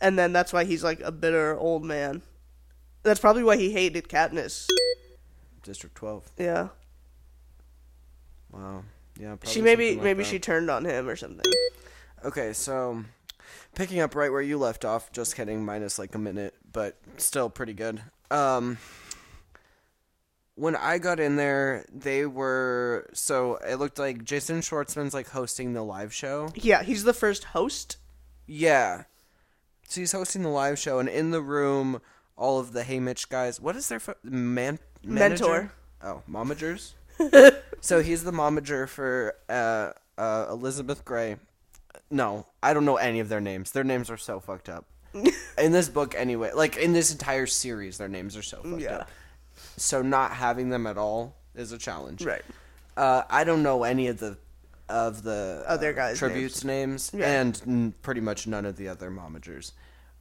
and then that's why he's like a bitter old man. That's probably why he hated Katniss. District 12. Yeah. Wow. Yeah. She maybe like maybe that. she turned on him or something. Okay, so picking up right where you left off, just kidding, minus like a minute, but still pretty good. Um when I got in there, they were so it looked like Jason Schwartzman's like hosting the live show. Yeah, he's the first host. Yeah. So he's hosting the live show and in the room all of the Haymitch guys. What is their fo- man manager? Mentor. Oh, momagers. [laughs] so he's the momager for uh, uh, Elizabeth Gray. No, I don't know any of their names. Their names are so fucked up. [laughs] in this book, anyway, like in this entire series, their names are so fucked Yeah. up. So not having them at all is a challenge. Right. Uh, I don't know any of the of the Other uh, guys' tributes names, Yeah. and n- pretty much none of the other momagers.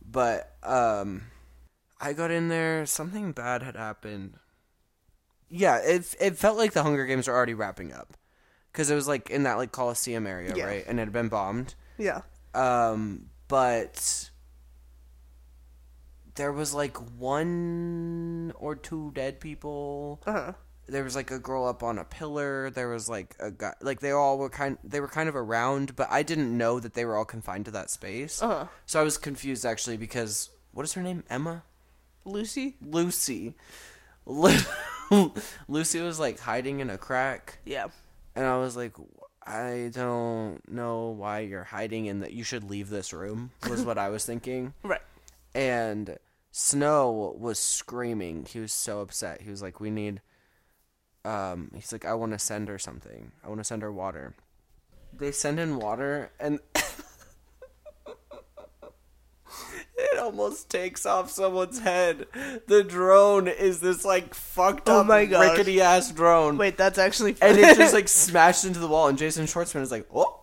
But um, I got in there. Something bad had happened. Yeah, it it felt like the Hunger Games were already wrapping up because it was like in that like Coliseum area, Yeah. right? And it had been bombed. Yeah. Um, but there was like one or two dead people Uh huh. there was like a girl up on a pillar there was like a guy like they all were kind they were kind of around but i didn't know that they were all confined to that space Uh huh. so i was confused actually because what is her name emma Lucy. lucy [laughs] lucy was like hiding in a crack Yeah. and i was like i don't know why you're hiding in that you should leave this room was what i was thinking [laughs] Right. and Snow was screaming. He was so upset. He was like, "We need." Um, he's like, "I want to send her something. I want to send her water." They send in water, and [laughs] it almost takes off someone's head. The drone is this like fucked Oh up, my gosh. rickety ass drone, Wait, that's actually. and it just [laughs] like smashed into the wall. And Jason Schwartzman is like, "Oh."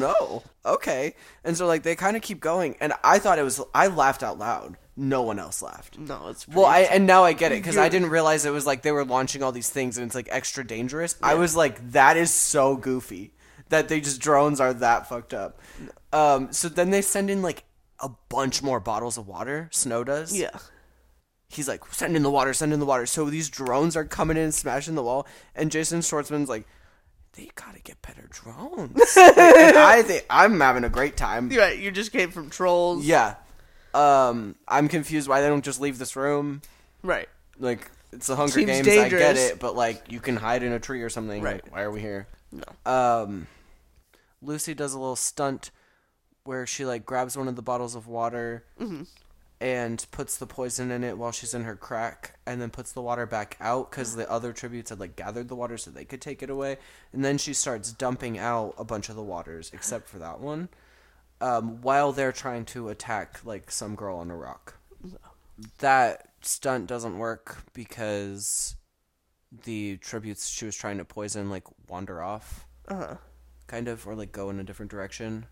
No okay. And so like they kind of keep going and i thought it was i laughed out loud. No one else laughed. No, it's well i and now i get it because i didn't realize it was like they were launching all these things and it's like extra dangerous. I was like that is so goofy that they just drones are that fucked up. Um so then they send in like a bunch more bottles of water. Snow does. Yeah. he's like, send in the water, send in the water. So these drones are coming in and smashing the wall, and Jason Schwartzman's like, they gotta get better drones. Like, [laughs] and I think I'm having a great time. You're right. You just came from trolls. Yeah. Um, I'm confused why they don't just leave this room. Right. Like, it's the Hunger Seems Games, I get it, but like, you can hide in a tree or something. Right. Like, why are we here? No. Um, Lucy does a little stunt where she like grabs one of the bottles of water Mm-hmm. And puts the poison in it while she's in her crack, and then puts the water back out because the other tributes had like gathered the water so they could take it away, and then she starts dumping out a bunch of the waters except for that one, um, while they're trying to attack like some girl on a rock. That stunt doesn't work because the tributes she was trying to poison like wander off Uh huh. kind of, or like go in a different direction.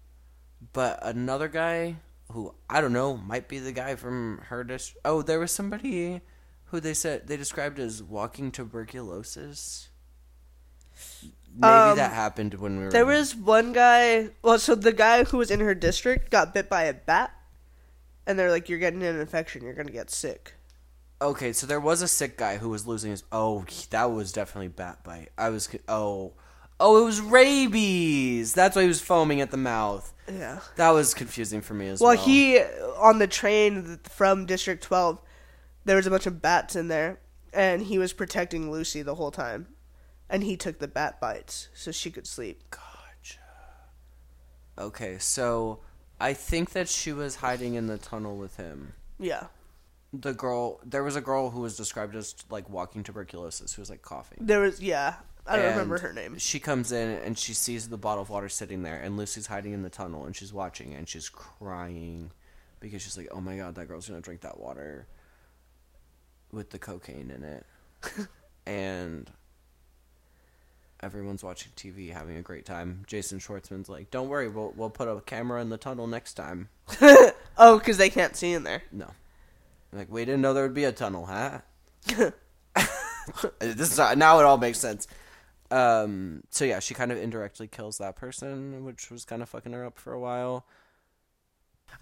But another guy who I don't know might be the guy from her dis- Oh, there was somebody who they said they described as walking tuberculosis. Maybe Um, that happened when we were. There was one guy. Well, so the guy who was in her district got bit by a bat, and they're like, "You're getting an infection. You're gonna get sick." Okay, so there was a sick guy who was losing his. Oh, that was definitely bat bite. I was. Oh, Oh, it was rabies. That's why he was foaming at the mouth. Yeah. That was confusing for me as well. Well, he on the train from District 12, there was a bunch of bats in there, and he was protecting Lucy the whole time, and he took the bat bites so she could sleep. Gotcha. Okay, so I think that she was hiding in the tunnel with him. Yeah. The girl, there was a girl who was described as like walking tuberculosis, who was like coughing. There was yeah. I don't remember her name. She comes in and she sees the bottle of water sitting there, and Lucy's hiding in the tunnel, and she's watching, and she's crying because she's like, "Oh my god, that girl's gonna drink that water with the cocaine in it," [laughs] and everyone's watching TV, having a great time. Jason Schwartzman's like, "Don't worry, we'll we'll put a camera in the tunnel next time." [laughs] Oh, because they can't see in there. No, like we didn't know there would be a tunnel, huh? [laughs] this is now it all makes sense. Um, so yeah, she kind of indirectly kills that person, which was kind of fucking her up for a while.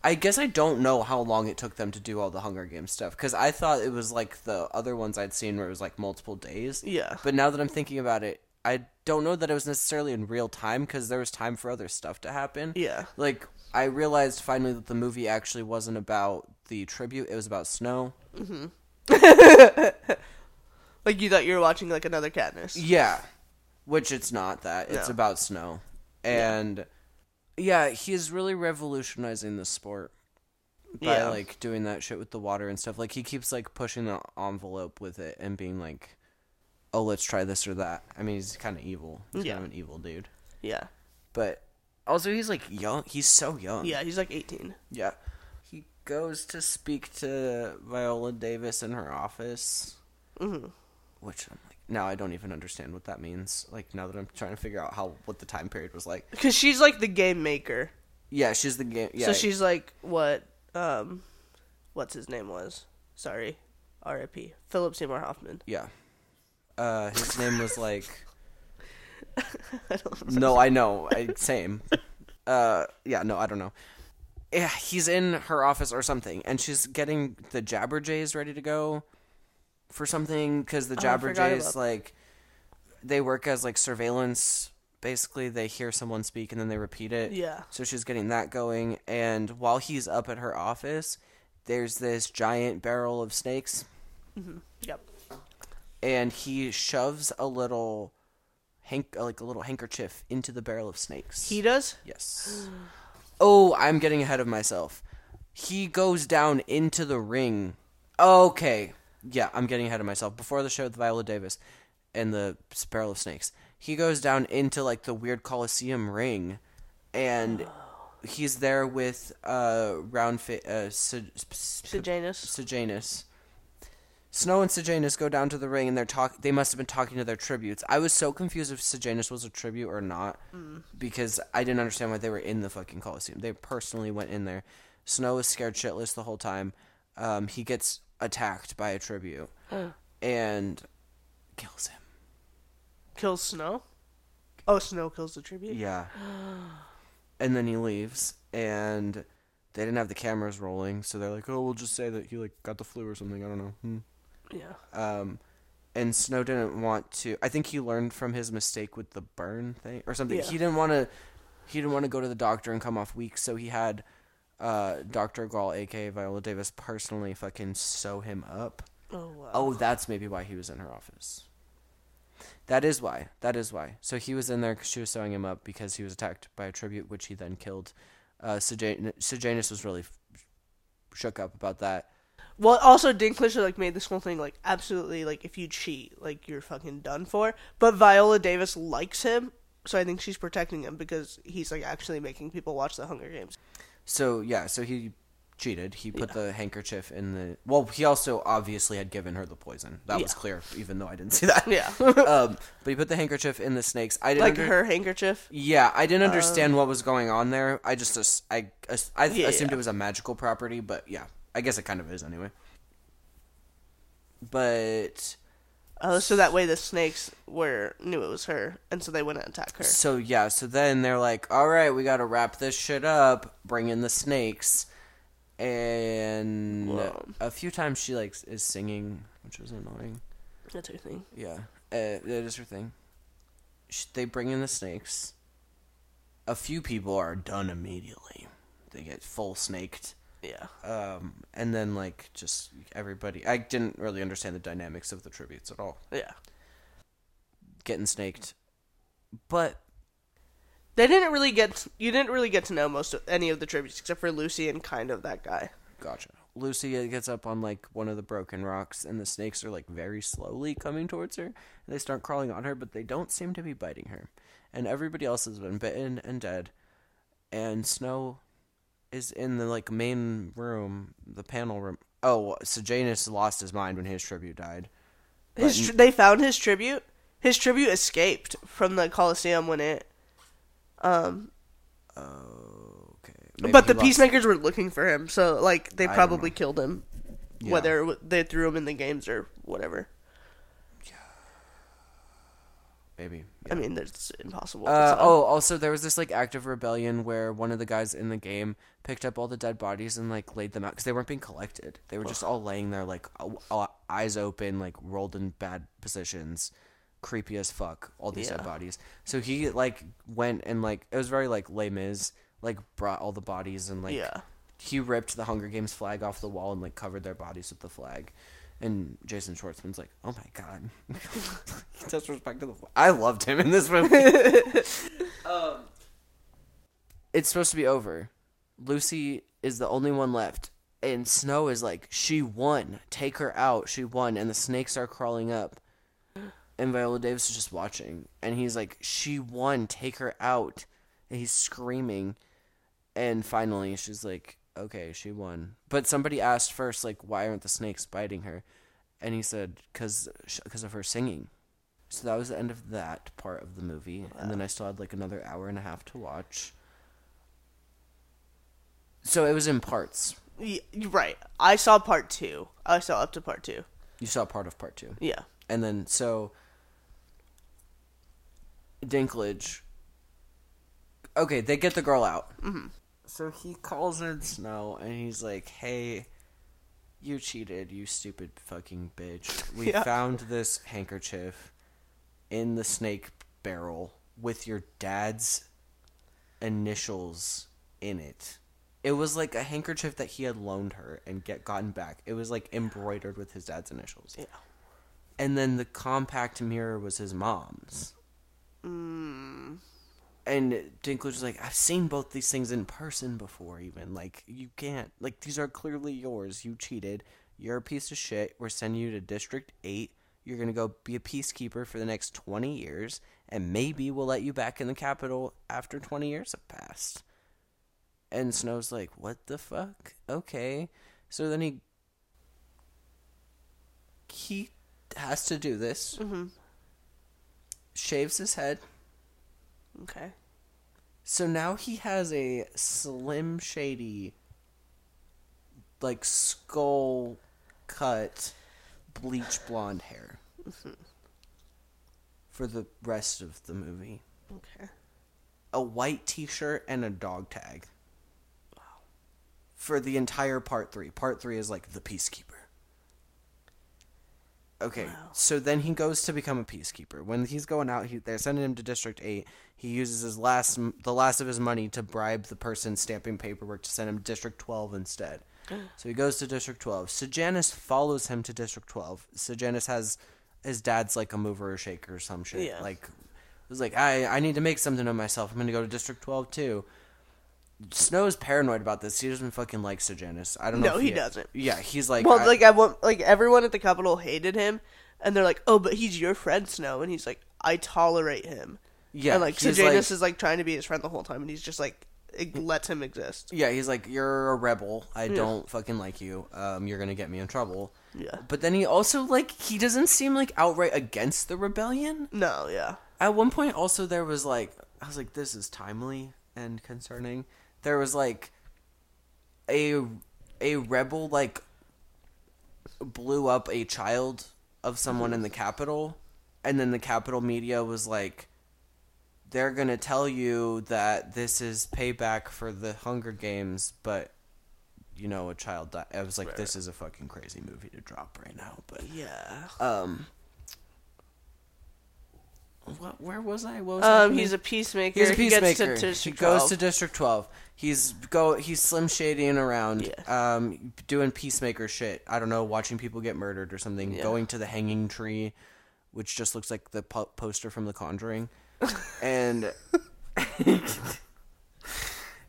I guess I don't know how long it took them to do all the Hunger Games stuff because I thought it was like the other ones I'd seen where it was like multiple days. Yeah. But now that I'm thinking about it, I don't know that it was necessarily in real time because there was time for other stuff to happen. Yeah. Like I realized finally that the movie actually wasn't about the tribute; it was about Snow. [laughs] Like you thought you were watching like another Katniss. Yeah, which it's not that. It's No. about Snow, and yeah. he's really revolutionizing the sport by Yeah. like doing that shit with the water and stuff. Like he keeps like pushing the envelope with it and being like, "Oh, let's try this or that." I mean, he's kind of evil. He's Yeah. kind of an evil dude, Yeah. but also he's like young. He's so young. Yeah, he's like 18. Yeah. He goes to speak to Viola Davis in her office. Mhm. Which I'm like, now I don't even understand what that means. Like now that I'm trying to figure out how what the time period was like. Cuz she's like the game maker. Yeah, she's the game. Yeah, So she's like what um what's his name was? Sorry. R.I.P. Philip Seymour Hoffman. yeah. Uh, his name was like. [laughs] I don't. No, I know. I, same. [laughs] Uh, yeah, no, I don't know. Yeah, he's in her office or something, and she's getting the Jabberjays ready to go for something because the Oh, I forgot Jabberjays about- like they work as like surveillance. Basically, they hear someone speak and then they repeat it. Yeah. So she's getting that going, and while he's up at her office, there's this giant barrel of snakes, mm-hmm. Yep. and he shoves a little hank like a little handkerchief into the barrel of snakes. He does? Yes. [gasps] Oh, I'm getting ahead of myself. He goes down into the ring. Okay. Yeah, I'm getting ahead of myself. Before the show with Viola Davis and the Barrel of Snakes, he goes down into like the weird Coliseum ring, and he's there with uh round fa- uh Sejanus. Sejanus. Snow and Sejanus go down to the ring and they're talk. They must have been talking to their tributes. I was so confused if Sejanus was a tribute or not because I didn't understand why they were in the fucking Coliseum. They personally went in there. Snow is scared shitless the whole time. Um, he gets attacked by a tribute and kills him. Kills Snow? Oh, Snow kills the tribute? Yeah. [gasps] and then he leaves and they didn't have the cameras rolling, so they're like, "Oh, we'll just say that he like got the flu or something." I don't know. Hmm. Yeah. Um, and Snow didn't want to. I think he learned from his mistake with the burn thing or something. Yeah. He didn't want to. He didn't want to go to the doctor and come off weak, so he had uh, Doctor Gaul, aka Viola Davis, personally fucking sew him up. Oh, wow. Oh, that's maybe why he was in her office. That is why. That is why. So he was in there because she was sewing him up because he was attacked by a tribute, which he then killed. Uh, Sejan- Sejanus was really f- shook up about that. Well, also Dinklage like made this whole thing like absolutely like if you cheat, like you're fucking done for. But Viola Davis likes him, so I think she's protecting him because he's like actually making people watch the Hunger Games. So yeah, so he cheated. He put the handkerchief in the. Well, he also obviously had given her the poison. That was clear, even though I didn't [laughs] see that. Yeah, [laughs] um, but he put the handkerchief in the snakes. I didn't like under- her handkerchief. Yeah, I didn't understand what was going on there. I just I I Yeah, assumed yeah. it was a magical property, but yeah, I guess it kind of is anyway. But Uh, so that way the snakes were knew it was her, and so they wouldn't attack her. so yeah, so then they're like, "All right, we got to wrap this shit up. Bring in the snakes." And Whoa. a few times she like is singing, which was annoying. That's her thing. Yeah, uh, that is her thing. sh- they bring in the snakes. A few people are done immediately. They get full snaked. Yeah. Um, and then like just everybody. I didn't really understand the dynamics of the tributes at all. Yeah. Getting snaked, but They didn't really get you didn't really get to know most of any of the tributes except for Lucy and kind of that guy. gotcha. Lucy uh, gets up on like one of the broken rocks, and the snakes are like very slowly coming towards her. They start crawling on her, but they don't seem to be biting her. And everybody else has been bitten and dead. And Snow is in the like main room, the panel room. Oh, Sejanus lost his mind when his tribute died. His But- tr- they found his tribute. His tribute escaped from the Coliseum when it um Okay. Maybe but the peacemakers were looking for him, so like they probably killed him, Yeah. whether they threw him in the games or whatever. Yeah. Maybe. I mean, it's impossible. Uh, oh, also there was this like act of rebellion where one of the guys in the game picked up all the dead bodies and like laid them out because they weren't being collected. They were just all laying there like o- o- eyes open, like rolled in bad positions, creepy as fuck. All these Yeah. dead bodies. So he like went and like it was very like Les Mis, like brought all the bodies and like yeah, he ripped the Hunger Games flag off the wall and like covered their bodies with the flag. And Jason Schwartzman's like, "Oh my god, [laughs] he disrespected the." I loved him in this movie. [laughs] um, it's supposed to be over. Lucy is the only one left, and Snow is like, "She won. Take her out. She won." And the snakes are crawling up, and Viola Davis is just watching, and he's like, "She won. Take her out." And he's screaming, and finally she's like, "Okay, she won." But somebody asked first, like, "Why aren't the snakes biting her?" And he said, "Cause, cause of her singing." So that was the end of that part of the movie, and then I still had like another hour and a half to watch. So it was in parts. Y- you're right. I saw part two. I saw up to part two. You saw part of part two, Yeah, and then so Dinklage. Okay, they get the girl out. Mm-hmm. So he calls in Snow, and he's like, "Hey, you cheated, you stupid fucking bitch. We [laughs] Yeah. found this handkerchief in the snake barrel with your dad's initials in it. It was like a handkerchief that he had loaned her and get gotten back. It was like embroidered with his dad's initials. yeah. And then the compact mirror was his mom's. Mm, And Dinklage was like, I've seen both these things in person before, even. Like, you can't. Like, these are clearly yours. You cheated. You're a piece of shit. We're sending you to District 8. You're going to go be a peacekeeper for the next 20 years. And maybe we'll let you back in the Capitol after 20 years have passed. And Snow's like, what the fuck? Okay. So then he. He has to do this. mhm. Shaves his head. Okay. So now he has a slim shady like skull cut bleach blonde hair [laughs] for the rest of the movie. Okay. A white t-shirt and a dog tag. Wow. For the entire part 3. Part 3 is like the peacekeeper. Okay, Wow. so then he goes to become a peacekeeper. When he's going out, he, they're sending him to District Eight. He uses his last, the last of his money to bribe the person stamping paperwork to send him to District Twelve instead. [gasps] so he goes to District Twelve. Sejanus follows him to District Twelve. Sejanus has his dad's like a mover or shaker or some shit. Yeah. Like, it was like I, I need to make something of myself. I'm gonna go to District Twelve too. Snow's paranoid about this. He doesn't fucking like Sejanus. I don't know. No, if he doesn't. Yeah, he's like, Well, I- like I want, like everyone at the Capitol hated him, and they're like, "Oh, but he's your friend, Snow," and he's like, "I tolerate him." yeah, and like Sejanus is like trying to be his friend the whole time, and he's just like, it lets him exist. Yeah, he's like, you're a rebel. I don't fucking like you. Um, you're gonna get me in trouble. Yeah. But then he also like he doesn't seem like outright against the rebellion. No, yeah. At one point, also there was like I was like, this is timely and concerning. There was like a a rebel like blew up a child of someone in the Capitol and then the Capitol media was like, they're gonna tell you that this is payback for the Hunger Games, but you know a child died. I was like, this is a fucking crazy movie to drop right now, but Yeah. um what, where was I? What was Um, he's a peacemaker. He's a He gets to he goes 12. to District 12. He's go. He's slim shadying around, um, doing peacemaker shit. I don't know, watching people get murdered or something. Yeah. Going to the hanging tree, which just looks like the po- poster from The Conjuring, [laughs] and [laughs]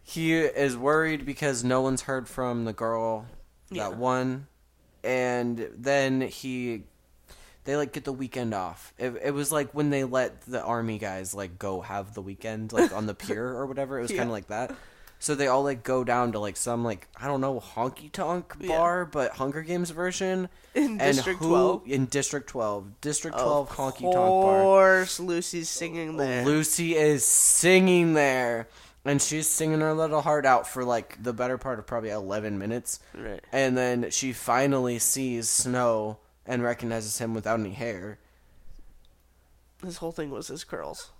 he is worried because no one's heard from the girl Yeah. that won, and then he they like get the weekend off. It, it was like when they let the army guys like go have the weekend like on the [laughs] pier or whatever. It was Yeah. kind of like that. So they all like go down to like some like I don't know honky tonk Yeah. bar, but Hunger Games version In and District who 12? in District Twelve, District Of Twelve honky tonk bar. Of course, Lucy's singing there. Lucy is singing there. And she's singing her little heart out for like the better part of probably 11 minutes. Right. And then she finally sees Snow and recognizes him without any hair. His whole thing was his curls.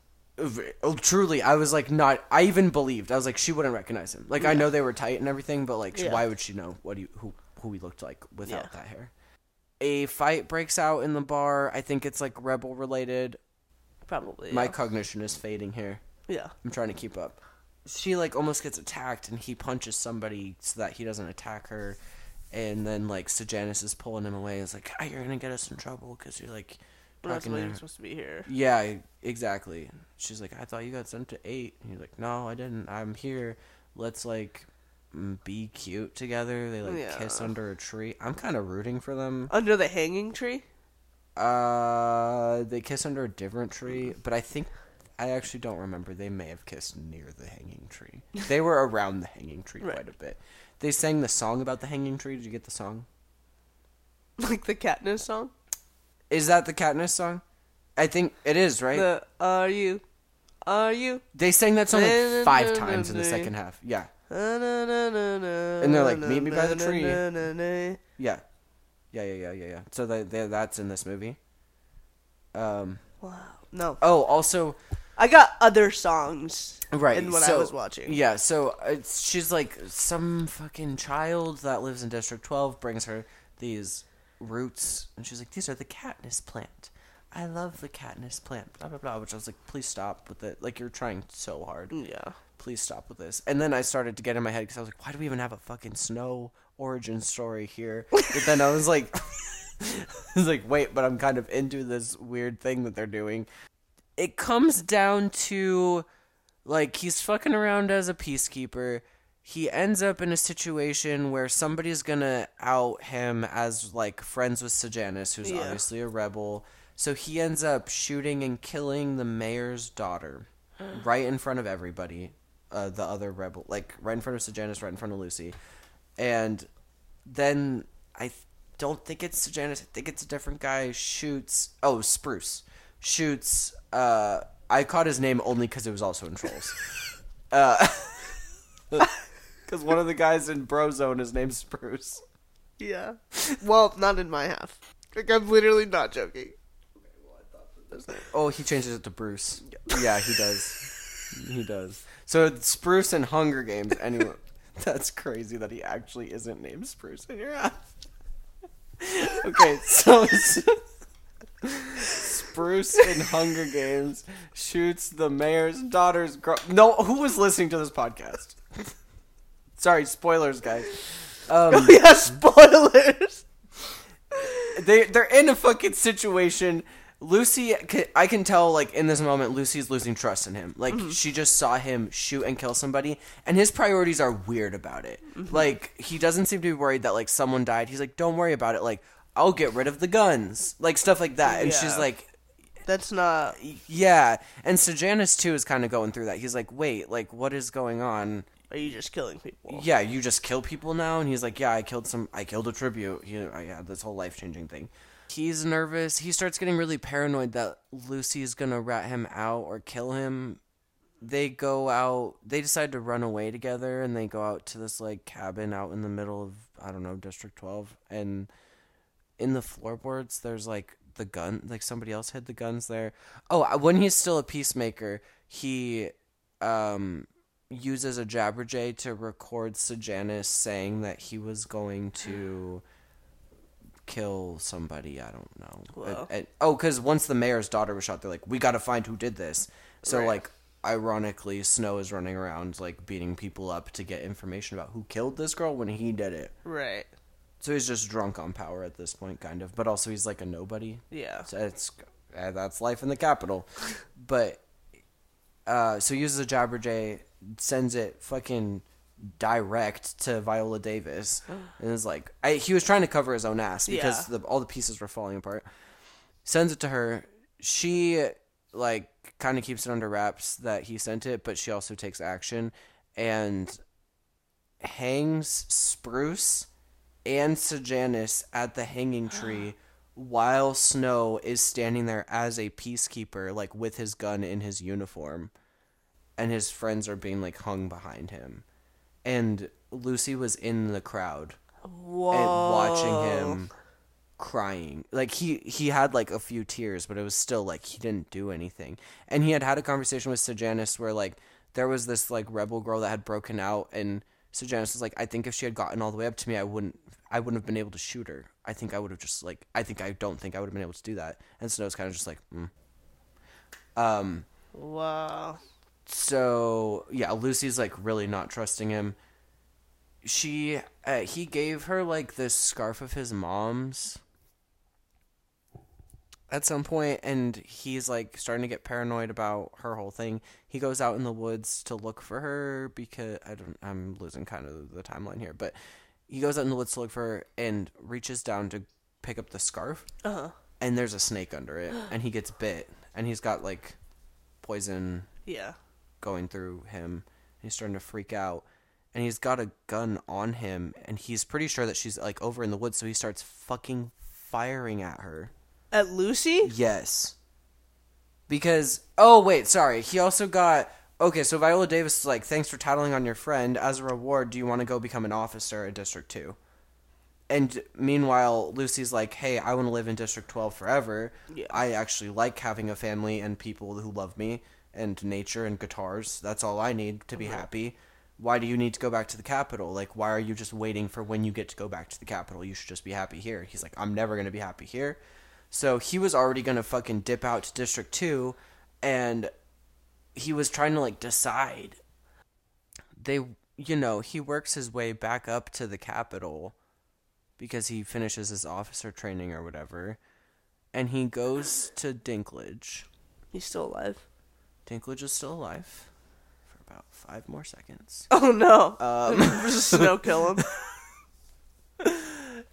Oh, truly, I was like, not. I even believed. I was like, she wouldn't recognize him. Like, I know they were tight and everything, but like, Yeah. why would she know what he who who he looked like without Yeah. that hair? A fight breaks out in the bar. I think it's like rebel related. Probably. My yeah. cognition is fading here. yeah. I'm trying to keep up. She like almost gets attacked, and he punches somebody so that he doesn't attack her. And then like Sejanus is pulling him away. It's like, ah, you're gonna get us in trouble because you're like talking to even her. supposed to be here. Yeah, exactly. She's like, I thought you got sent to eight. And he's like, No, I didn't. I'm here. Let's like be cute together. They like kiss under a tree. I'm kind of rooting for them. Under the hanging tree? Uh, they kiss under a different tree, but I think I actually don't remember. They may have kissed near the hanging tree. They were around the hanging tree [laughs] Right. quite a bit. They sang the song about the hanging tree. Did you get the song? Like the Katniss song? Is that the Katniss song? I think it is, right? The Are You? Are You? They sang that song like five times in the second half. Yeah. And they're like, "Meet me by the tree." Yeah, yeah, yeah, yeah, yeah, yeah. So that that- that's in this movie. Um. Wow. No. Oh, also, I got other songs right. in what so, I was watching. Yeah. So it's, she's like some fucking child that lives in District Twelve brings her these roots, and she's like, "These are the Katniss plant. I love the Katniss plant." Blah blah blah. Which I was like, "Please stop with it. Like you're trying so hard. Yeah. Please stop with this." And then I started to get in my head because I was like, "Why do we even have a fucking snow origin story here?" But then I was like. [laughs] I was like, wait, but I'm kind of into this weird thing that they're doing. It comes down to like he's fucking around as a peacekeeper. He ends up in a situation where somebody's gonna out him as like friends with Sejanus, who's Yeah. obviously a rebel. So he ends up shooting and killing the mayor's daughter [gasps] right in front of everybody. Uh, the other rebel, like right in front of Sejanus, right in front of Lucy, and then I th- don't think it's Sejanus. I think it's a different guy. Shoots. Oh, Spruce shoots. Uh, I caught his name only because it was also in Trolls. [laughs] uh, [laughs] [laughs] because one of the guys in Brozone, his name's Bruce. Yeah. well, not in my half. Like, I'm literally not joking. Oh, he changes it to Bruce. Yeah, he does. he does. So it's Spruce in Hunger Games. Anyway, that's crazy that he actually isn't named Spruce in your half. okay, so s- Spruce in Hunger Games shoots the mayor's daughter's girl. No, who was listening to this podcast? Sorry, spoilers, guys. Um, Oh, [laughs] yeah, spoilers! they they're in a fucking situation. Lucy, I can tell like in this moment, Lucy's losing trust in him. Like she just saw him shoot and kill somebody, and his priorities are weird about it. Like he doesn't seem to be worried that like someone died. He's like, don't worry about it. Like I'll get rid of the guns, like stuff like that. And she's like, That's not. yeah. And Sejanus too is kind of going through that. He's like, wait, like what is going on? Are you just killing people? yeah, you just kill people now? And he's like, yeah, I killed some, I killed a tribute. You I had this whole life changing thing. He's nervous. He starts getting really paranoid that Lucy's gonna rat him out or kill him. They go out, they decide to run away together and they go out to this like cabin out in the middle of, I don't know, District 12. And in the floorboards, there's like the gun, like somebody else had the guns there. Oh, when he's still a peacemaker, he, um, uses a Jabberjay to record Sejanus saying that he was going to kill somebody. I don't know. And- and- oh, because once the mayor's daughter was shot, they're like, we got to find who did this. So Right. like, ironically, Snow is running around like beating people up to get information about who killed this girl when he did it. Right. So he's just drunk on power at this point, kind of. But also, he's like a nobody. Yeah. So it's uh, that's life in the Capitol. But uh, so he uses a Jabberjay, sends it fucking direct to Viola Davis, [gasps] and is like, I, he was trying to cover his own ass because Yeah. the, all the pieces were falling apart. Sends it to her. She like kind of keeps it under wraps that he sent it, but she also takes action and hangs Spruce and Sejanus at the hanging [gasps] tree while Snow is standing there as a peacekeeper, like with his gun in his uniform, and his friends are being like hung behind him. And Lucy was in the crowd Whoa. and watching him crying. Like he he had like a few tears, but it was still like he didn't do anything. And he had had a conversation with Sejanus where like there was this like rebel girl that had broken out, and Sejanus was like, I think if she had gotten all the way up to me, I wouldn't I wouldn't have been able to shoot her. I think I would have just like I think I don't think I would have been able to do that. And Snow's kind of just like, mm. um. Wow. So yeah, Lucy's like really not trusting him. She uh, he gave her like this scarf of his mom's at some point and he's like starting to get paranoid about her whole thing. He goes out in the woods to look for her because I don't I'm losing kind of the timeline here, but he goes out in the woods to look for her and reaches down to pick up the scarf Uh huh. and there's a snake under it [gasps] and he gets bit and he's got like poison Yeah. going through him. He's starting to freak out. And he's got a gun on him and he's pretty sure that she's like over in the woods, so he starts fucking firing at her. At Lucy? Yes. Because oh wait, sorry. He also got okay, so Viola Davis is like, Thanks for tattling on your friend. As a reward, do you want to go become an officer at District Two? And meanwhile, Lucy's like, Hey, I want to live in District Twelve forever. Yeah. I actually like having a family and people who love me and nature and guitars. That's all I need to be happy. Why do you need to go back to the Capitol? Like, why are you just waiting for when you get to go back to the Capitol? You should just be happy here. He's like, I'm never going to be happy here. So he was already going to fucking dip out to District 2, and he was trying to, like, decide. They, you know, he works his way back up to the Capitol because he finishes his officer training or whatever, and he goes to Dinklage. He's still alive. Dinklage is still alive for about five more seconds. Oh no. Um, [laughs] Just snow kill him. [laughs]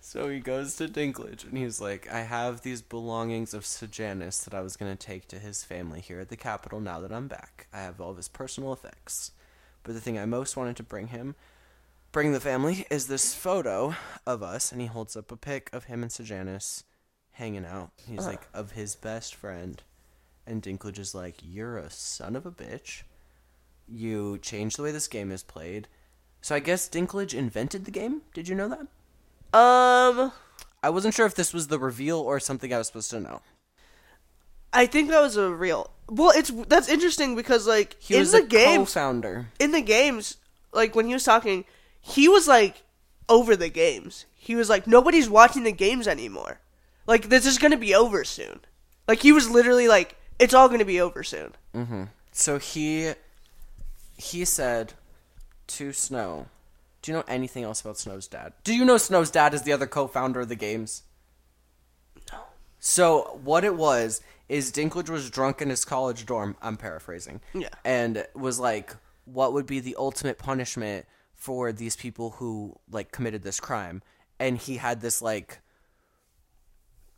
so he goes to Dinklage and he's like, I have these belongings of Sejanus that I was going to take to his family here at the Capitol now that I'm back. I have all of his personal effects. But the thing I most wanted to bring him, bring the family, is this photo of us. And he holds up a pic of him and Sejanus hanging out. He's like, of his best friend. And Dinklage is like, You're a son of a bitch. You changed the way this game is played. So I guess Dinklage invented the game? Did you know that? Um, I wasn't sure if this was the reveal or something I was supposed to know. I think that was a real. Well, it's that's interesting because like He in was the a games, co-founder. in the games, like when he was talking, he was like over the games. He was like, nobody's watching the games anymore. Like this is gonna be over soon. Like he was literally like, it's all gonna be over soon. So he he said to Snow, "Do you know anything else about Snow's dad? Do you know Snow's dad is the other co-founder of the games?" No. So what it was is Dinklage was drunk in his college dorm. I'm paraphrasing. Yeah. And was like, "What would be the ultimate punishment for these people who like committed this crime?" And he had this like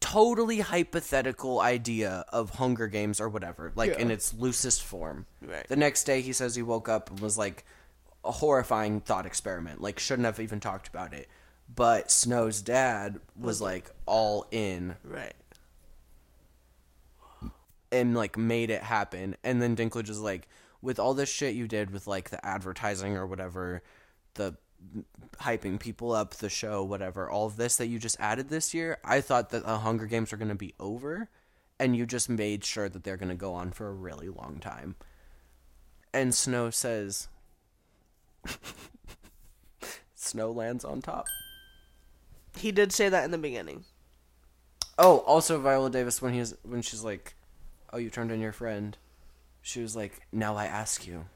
totally hypothetical idea of Hunger Games or whatever, like in its loosest form. Right. The next day, he says he woke up and was like a horrifying thought experiment. Like, shouldn't have even talked about it. But Snow's dad was like all in Right. and like made it happen. And then Dinklage is like, with all this shit you did with like the advertising or whatever, the hyping people up, the show, whatever, all of this that you just added this year, I thought that the Hunger Games were going to be over, and you just made sure that they're going to go on for a really long time. And Snow says, [laughs] Snow lands on top. He did say that in the beginning. Oh, also Viola Davis when he's when she's like, "Oh, you turned in your friend," she was like, "Now I ask you,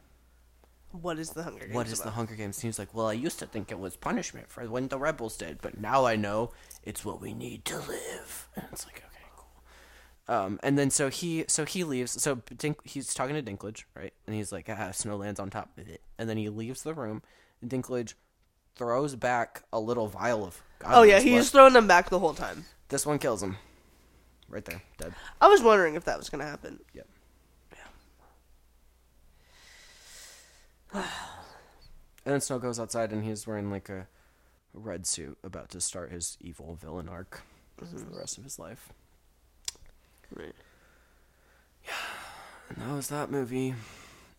What is the Hunger Games? what is the? Hunger Games?" And he was like, "Well, I used to think it was punishment for when the rebels did, but now I know it's what we need to live." And it's like. Um, and then so he so he leaves. So Dink, he's talking to Dinklage, right? And he's like, "Ah, snow lands on top of it." And then he leaves the room. And Dinklage throws back a little vial of. God Oh yeah, he's throwing them back the whole time. This one kills him. Right there, dead. I was wondering if that was gonna happen. Yep. Yeah. [sighs] and then Snow goes outside and he's wearing like a red suit about to start his evil villain arc for the rest of his life. Right. Yeah. And that was that movie.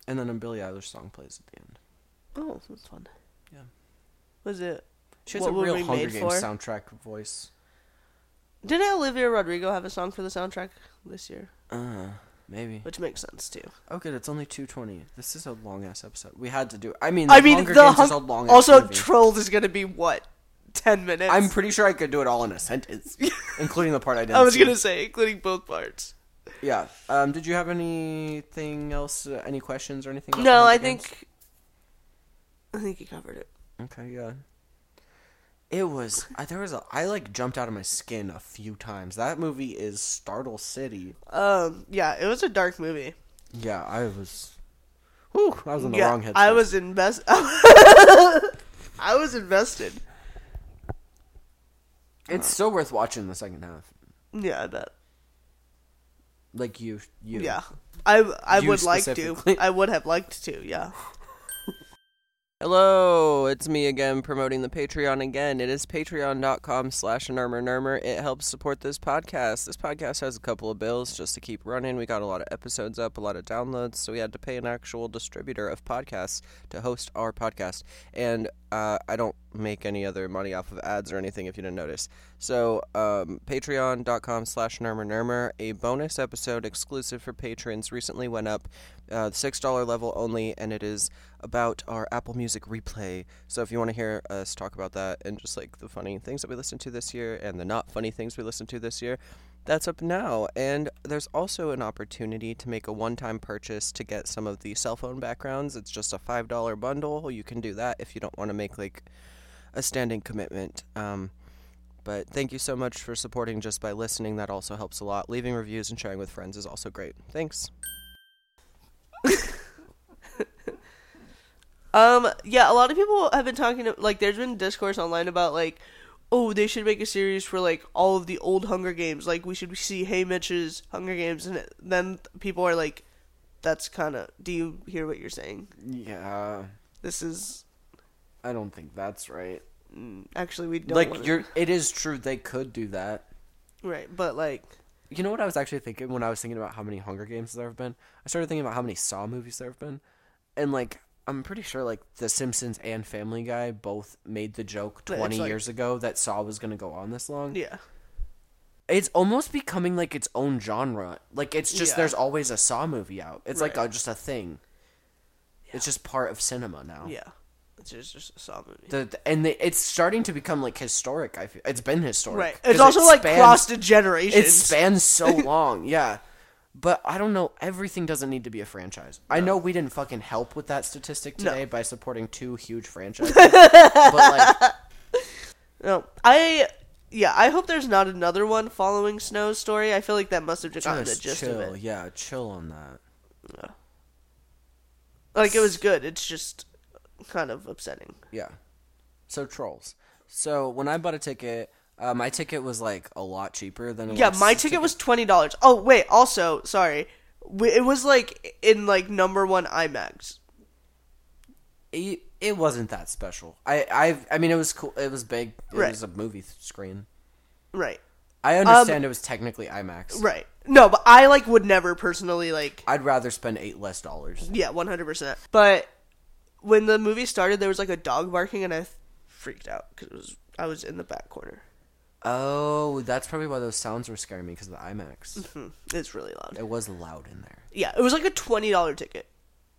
And then a Billie Eilish song plays at the end. Oh, that's fun. Yeah. Was it? She has What a real we Hunger Games for? soundtrack voice. Didn't Olivia Rodrigo have a song for the soundtrack this year? Uh, maybe. Which makes sense too. Oh, good. It's only two twenty. This is a long ass episode. We had to do. I mean, I the mean, Hunger the Games is a long. also movie. Trolls is gonna be what, ten minutes? I'm pretty sure I could do it all in a sentence, [laughs] including the part I didn't. I was gonna say, including both parts. Yeah. Um. Did you have anything else? Uh, any questions or anything? No, I Hunger Games? think. I think you covered it. Okay. Yeah. It was. I, there was a. I like jumped out of my skin a few times. That movie is Startle City. Um, yeah, it was a dark movie. Yeah, I was. Whew, I was in the yeah, wrong headspace. I was invest. [laughs] I was invested. It's still worth watching the second half. Yeah, I bet. Like you, you. Yeah, I I You would like to. specifically. I would have liked to. Yeah. [laughs] Hello, it's me again promoting the Patreon again. It is patreon.com slash nermer It helps support this podcast. This podcast has a couple of bills just to keep running. We got a lot of episodes up, a lot of downloads, so we had to pay an actual distributor of podcasts to host our podcast. And uh, I don't make any other money off of ads or anything if you didn't notice. So um, patreon.com slash nermer A bonus episode exclusive for patrons recently went up uh, six dollar level only, and it is about our Apple Music replay. So if you want to hear us talk about that and just like the funny things that we listened to this year and the not funny things we listened to this year, that's up now. And there's also an opportunity to make a one-time purchase to get some of the cell phone backgrounds. It's just a five dollar bundle. You can do that if you don't want to make like a standing commitment. Um, but thank you so much for supporting just by listening. That also helps a lot. Leaving reviews and sharing with friends is also great. Thanks. [laughs] Um. Yeah. A lot of people have been talking. To, like, there's been discourse online about like, oh, they should make a series for like all of the old Hunger Games. Like, we should see Haymitch's Hunger Games, and then people are like, that's kind of. Do you hear what you're saying? Yeah, This is I don't think that's right. mm, actually we don't like wanna- you're [laughs] it is true they could do that. Right, but like, you know what i was actually thinking when i was thinking about how many hunger games there have been? I started thinking about how many saw movies there have been. And like i'm pretty sure like the simpsons and family guy both made the joke 20 like- years ago that saw was going to go on this long. Yeah, it's almost becoming like its own genre. Like it's just Yeah. there's always a saw movie out. It's like a, just a thing. It's just part of cinema now. Yeah, it's just, just a Saw movie. the, the- and the, it's starting to become like historic. I feel it's been historic. right. It's also it like spans- crossed a generations. It spans so [laughs] long, yeah. But I don't know. Everything doesn't need to be a franchise. I know we didn't fucking help with that statistic No. today by supporting two huge [laughs] franchises. but like, [laughs] No, I yeah, I hope there's not another one following Snow's story. I feel like that must have just gotten the gist chill. of it. Yeah, chill on that. Yeah. Like it was good. It's just kind of upsetting. Yeah. So trolls. So when I bought a ticket, uh, my ticket was like a lot cheaper than. Yeah, my ticket was twenty dollars. Oh wait, also sorry, it was like in like number one IMAX. It, it wasn't that special. I I I mean it was cool. It was big. It Right. was a movie screen. Right, I understand it was technically IMAX. right. No, but I like would never personally like. I'd rather spend eight less dollars. Yeah, one hundred percent. But when the movie started, there was like a dog barking, and I freaked out because it was I was in the back corner. Oh, that's probably why those sounds were scaring me because of the IMAX. Hmm, It's really loud. It was loud in there. Yeah, it was like a twenty dollar ticket.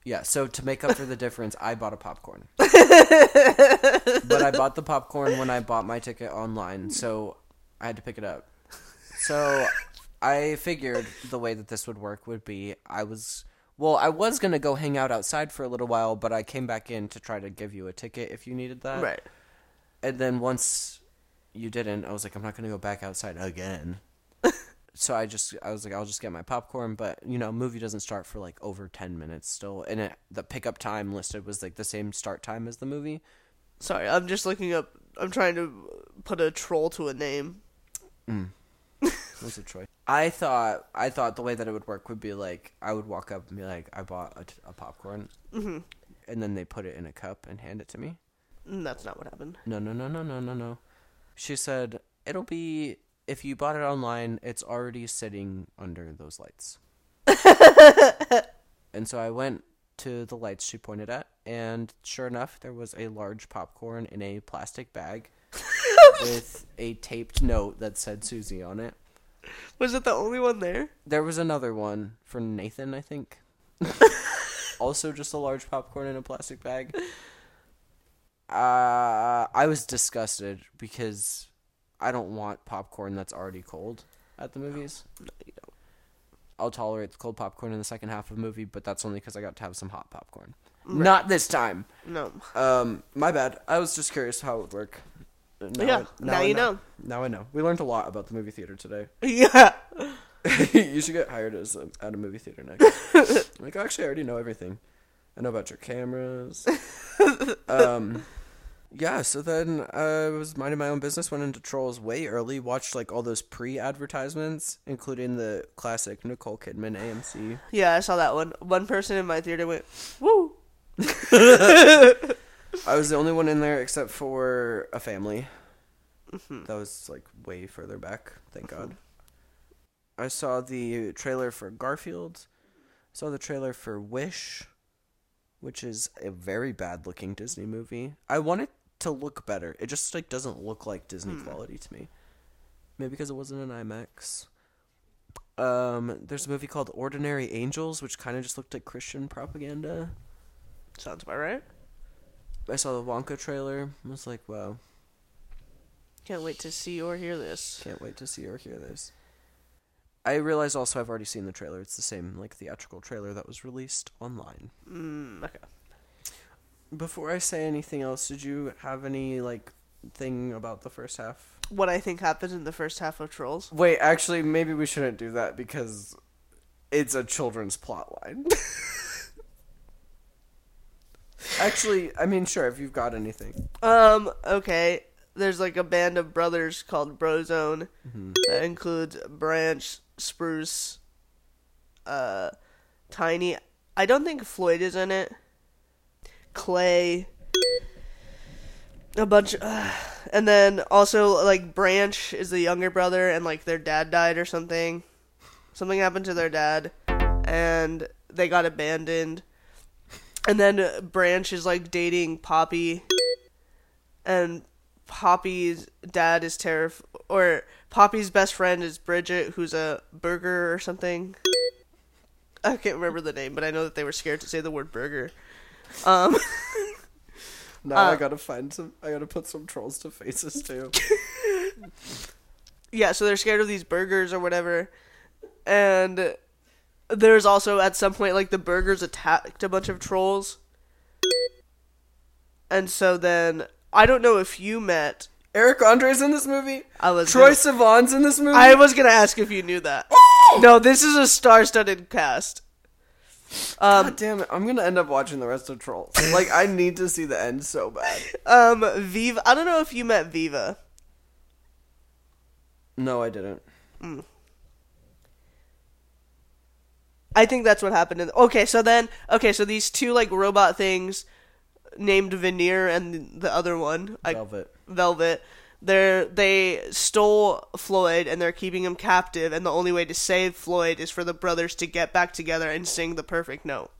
Yeah, so to make up for the difference, I bought a popcorn. [laughs] but I bought the popcorn when I bought my ticket online, so I had to pick it up. So I figured the way that this would work would be I was well, I was gonna go hang out outside for a little while, but I came back in to try to give you a ticket if you needed that. Right. And then once you didn't, I was like, I'm not gonna go back outside again. [laughs] so I just I was like, I'll just get my popcorn, but you know, movie doesn't start for like over ten minutes still, and it, the pickup time listed was like the same start time as the movie. Sorry, I'm just looking up. I'm trying to put a troll to a name. Mm. Was a choice. I thought I thought the way that it would work would be like I would walk up and be like, I bought a, t- a popcorn, mm-hmm. and then they put it in a cup and hand it to me. Mm, That's not what happened. No, no, no, no, no, no, no. She said it'll be if you bought it online, it's already sitting under those lights. [laughs] and so I went to the lights she pointed at, and sure enough, there was a large popcorn in a plastic bag [laughs] with a taped note that said Susie on it. [laughs] Was it the only one there? There was another one for Nathan, I think. [laughs] also, just a large popcorn in a plastic bag. [laughs] Uh, I was disgusted because I don't want popcorn that's already cold at the movies. No, you don't. I'll tolerate the cold popcorn in the second half of the movie, but that's only because I got to have some hot popcorn. Not this time. No. Um, my bad. I was just curious how it would work. Now Yeah, I- now I you know. Now I know. We learned a lot about the movie theater today. [laughs] Yeah. [laughs] you should get hired as a, at a movie theater next. [laughs] like, actually, I already know everything. I know about your cameras. um, yeah. So then I was minding my own business. Went into Trolls way early. Watched like all those pre-advertisements, including the classic Nicole Kidman AMC. Yeah, I saw that one. One person in my theater went, "Woo!" I was the only one in there except for a family. Mm-hmm. That was like way further back. Thank mm-hmm. God. I saw the trailer for Garfield. I Saw the trailer for Wish, which is a very bad looking Disney movie. I want it to look better. It just like doesn't look like Disney hmm. quality to me. Maybe because it wasn't an IMAX. Um, there's a movie called Ordinary Angels, which kind of just looked like Christian propaganda. Sounds about right. I saw the Wonka trailer. I was like, wow, Can't wait to see or hear this. can't wait to see or hear this. I realized also I've already seen the trailer. It's the same like theatrical trailer that was released online. Mm, okay. Before I say anything else, did you have any like thing about the first half? What I think happened in the first half of Trolls. Wait, actually, maybe we shouldn't do that because it's a children's plot line. [laughs] actually, I mean, sure, if you've got anything. Um. Okay. There's like a band of brothers called Brozone that includes Branch, Spruce, uh, Tiny. I don't think Floyd is in it. Clay. A bunch, uh, and then also like Branch is the younger brother, and like their dad died or something. Something happened to their dad, and they got abandoned. And then Branch is like dating Poppy, and Poppy's dad is terrif or Poppy's best friend is Bridget, who's a burger or something. I can't remember the name, but I know that they were scared to say the word burger. Um, [laughs] Now I gotta find some. I gotta put some trolls to faces too. [laughs] yeah, so they're scared of these burgers or whatever, and there's also at some point like the burgers attacked a bunch of trolls, and so then I don't know if you met. Eric Andre's in this movie. I was Troye gonna- Sivan's in this movie. I was gonna ask if you knew that. No, this is a star-studded cast. Um, God damn it! I'm gonna end up watching the rest of Trolls. Like I need to see the end so bad. um, Viva. I don't know if you met Viva. No, I didn't. I think that's what happened. In okay, so then okay, so these two like robot things named Veneer and the other one, I, Velvet. Velvet. They're they stole Floyd and they're keeping him captive, and the only way to save Floyd is for the brothers to get back together and sing the perfect note.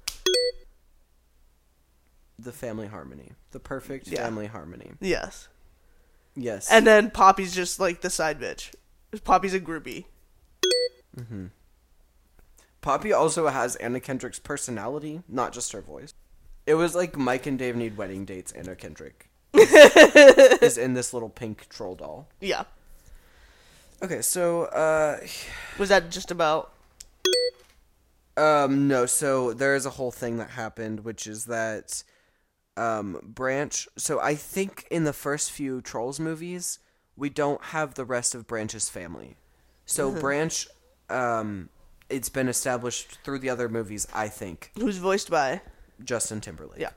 The family harmony. The perfect Yeah. family harmony. Yes, Yes. and then Poppy's just like the side bitch. Poppy's a groupie. Mm-hmm. Poppy also has Anna Kendrick's personality, not just her voice. It was like Mike and Dave need wedding dates. Anna Kendrick [laughs] is in this little pink troll doll. Yeah. Okay, so uh Was that just about? um no, so there is a whole thing that happened which is that um Branch so I think in the first few Trolls movies we don't have the rest of Branch's family. So Branch um it's been established through the other movies, I think. Who's voiced by? Justin Timberlake. Yeah.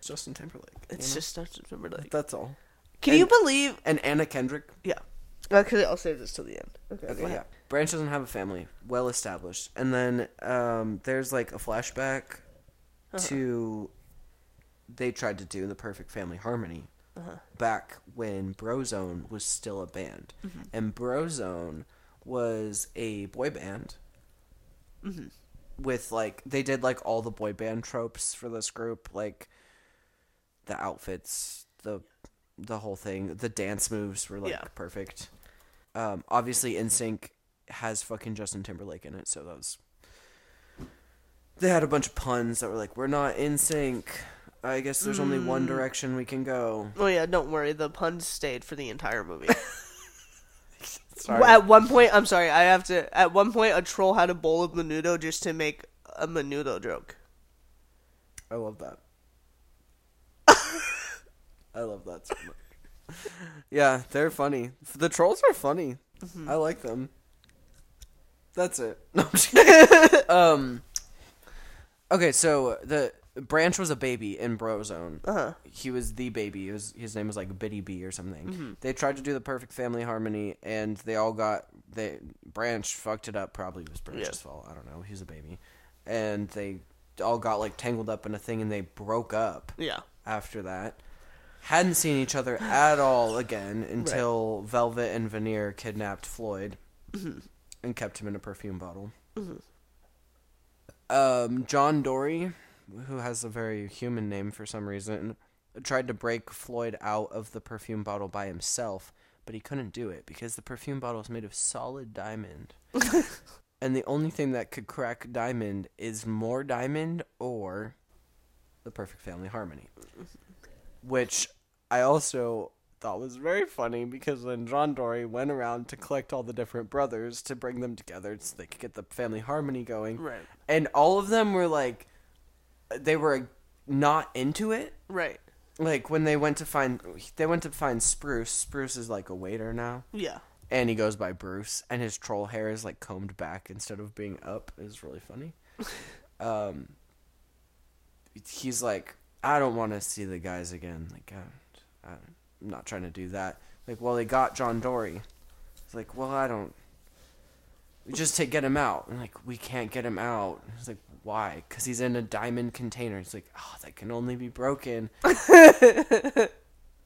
Justin Timberlake. It's you know? just Justin Timberlake. that's all. Can and- you believe? And Anna Kendrick. Yeah. Okay, I'll save this till the end. Okay. Okay, yeah. Branch doesn't have a family, well established. And then um, there's like a flashback Uh-huh. to they tried to do the Perfect Family Harmony Uh-huh. back when Brozone was still a band, Mm-hmm. and Brozone was a boy band. Mm-hmm. With like they did like all the boy band tropes for this group, like the outfits, the the whole thing, the dance moves were like Yeah. perfect. Um, obviously, NSYNC has fucking Justin Timberlake in it, so that was. They had a bunch of puns that were like, "We're not in sync." I guess there's only one direction we can go. Oh yeah, don't worry. The puns stayed for the entire movie. [laughs] Sorry. At one point, I'm sorry, I have to. At one point, a troll had a bowl of menudo just to make a menudo joke. I love that. [laughs] I love that so much. Yeah, they're funny. The trolls are funny. I like them. That's it. [laughs] No, I'm just [laughs] kidding. um. Okay, so the Branch was a baby in Brozone. Uh huh. He was the baby. He was, his name was like Biddy B or something. They tried to do the perfect family harmony, and they all got they Branch fucked it up. Probably it was Branch's Yeah. fault. I don't know. He's a baby, and they all got like tangled up in a thing, and they broke up Yeah. after that. Hadn't seen each other at all again until Velvet and Veneer kidnapped Floyd and kept him in a perfume bottle. Um, John Dory, who has a very human name for some reason, tried to break Floyd out of the perfume bottle by himself, but he couldn't do it because the perfume bottle is made of solid diamond. [laughs] and the only thing that could crack diamond is more diamond or the perfect family harmony. Which I also thought was very funny because when John Dory went around to collect all the different brothers to bring them together so they could get the family harmony going. Right. And all of them were like they were not into it. Right. Like when they went to find they went to find Spruce. Spruce is like a waiter now. Yeah. And he goes by Bruce and his troll hair is like combed back instead of being up is really funny. [laughs] um he's like I don't want to see the guys again. Like I, I'm not trying to do that. Like well they got John Dory. It's like well I don't we just take get him out. And like we can't get him out. It's like why? Because he's in a diamond container. It's like oh that can only be broken. [laughs]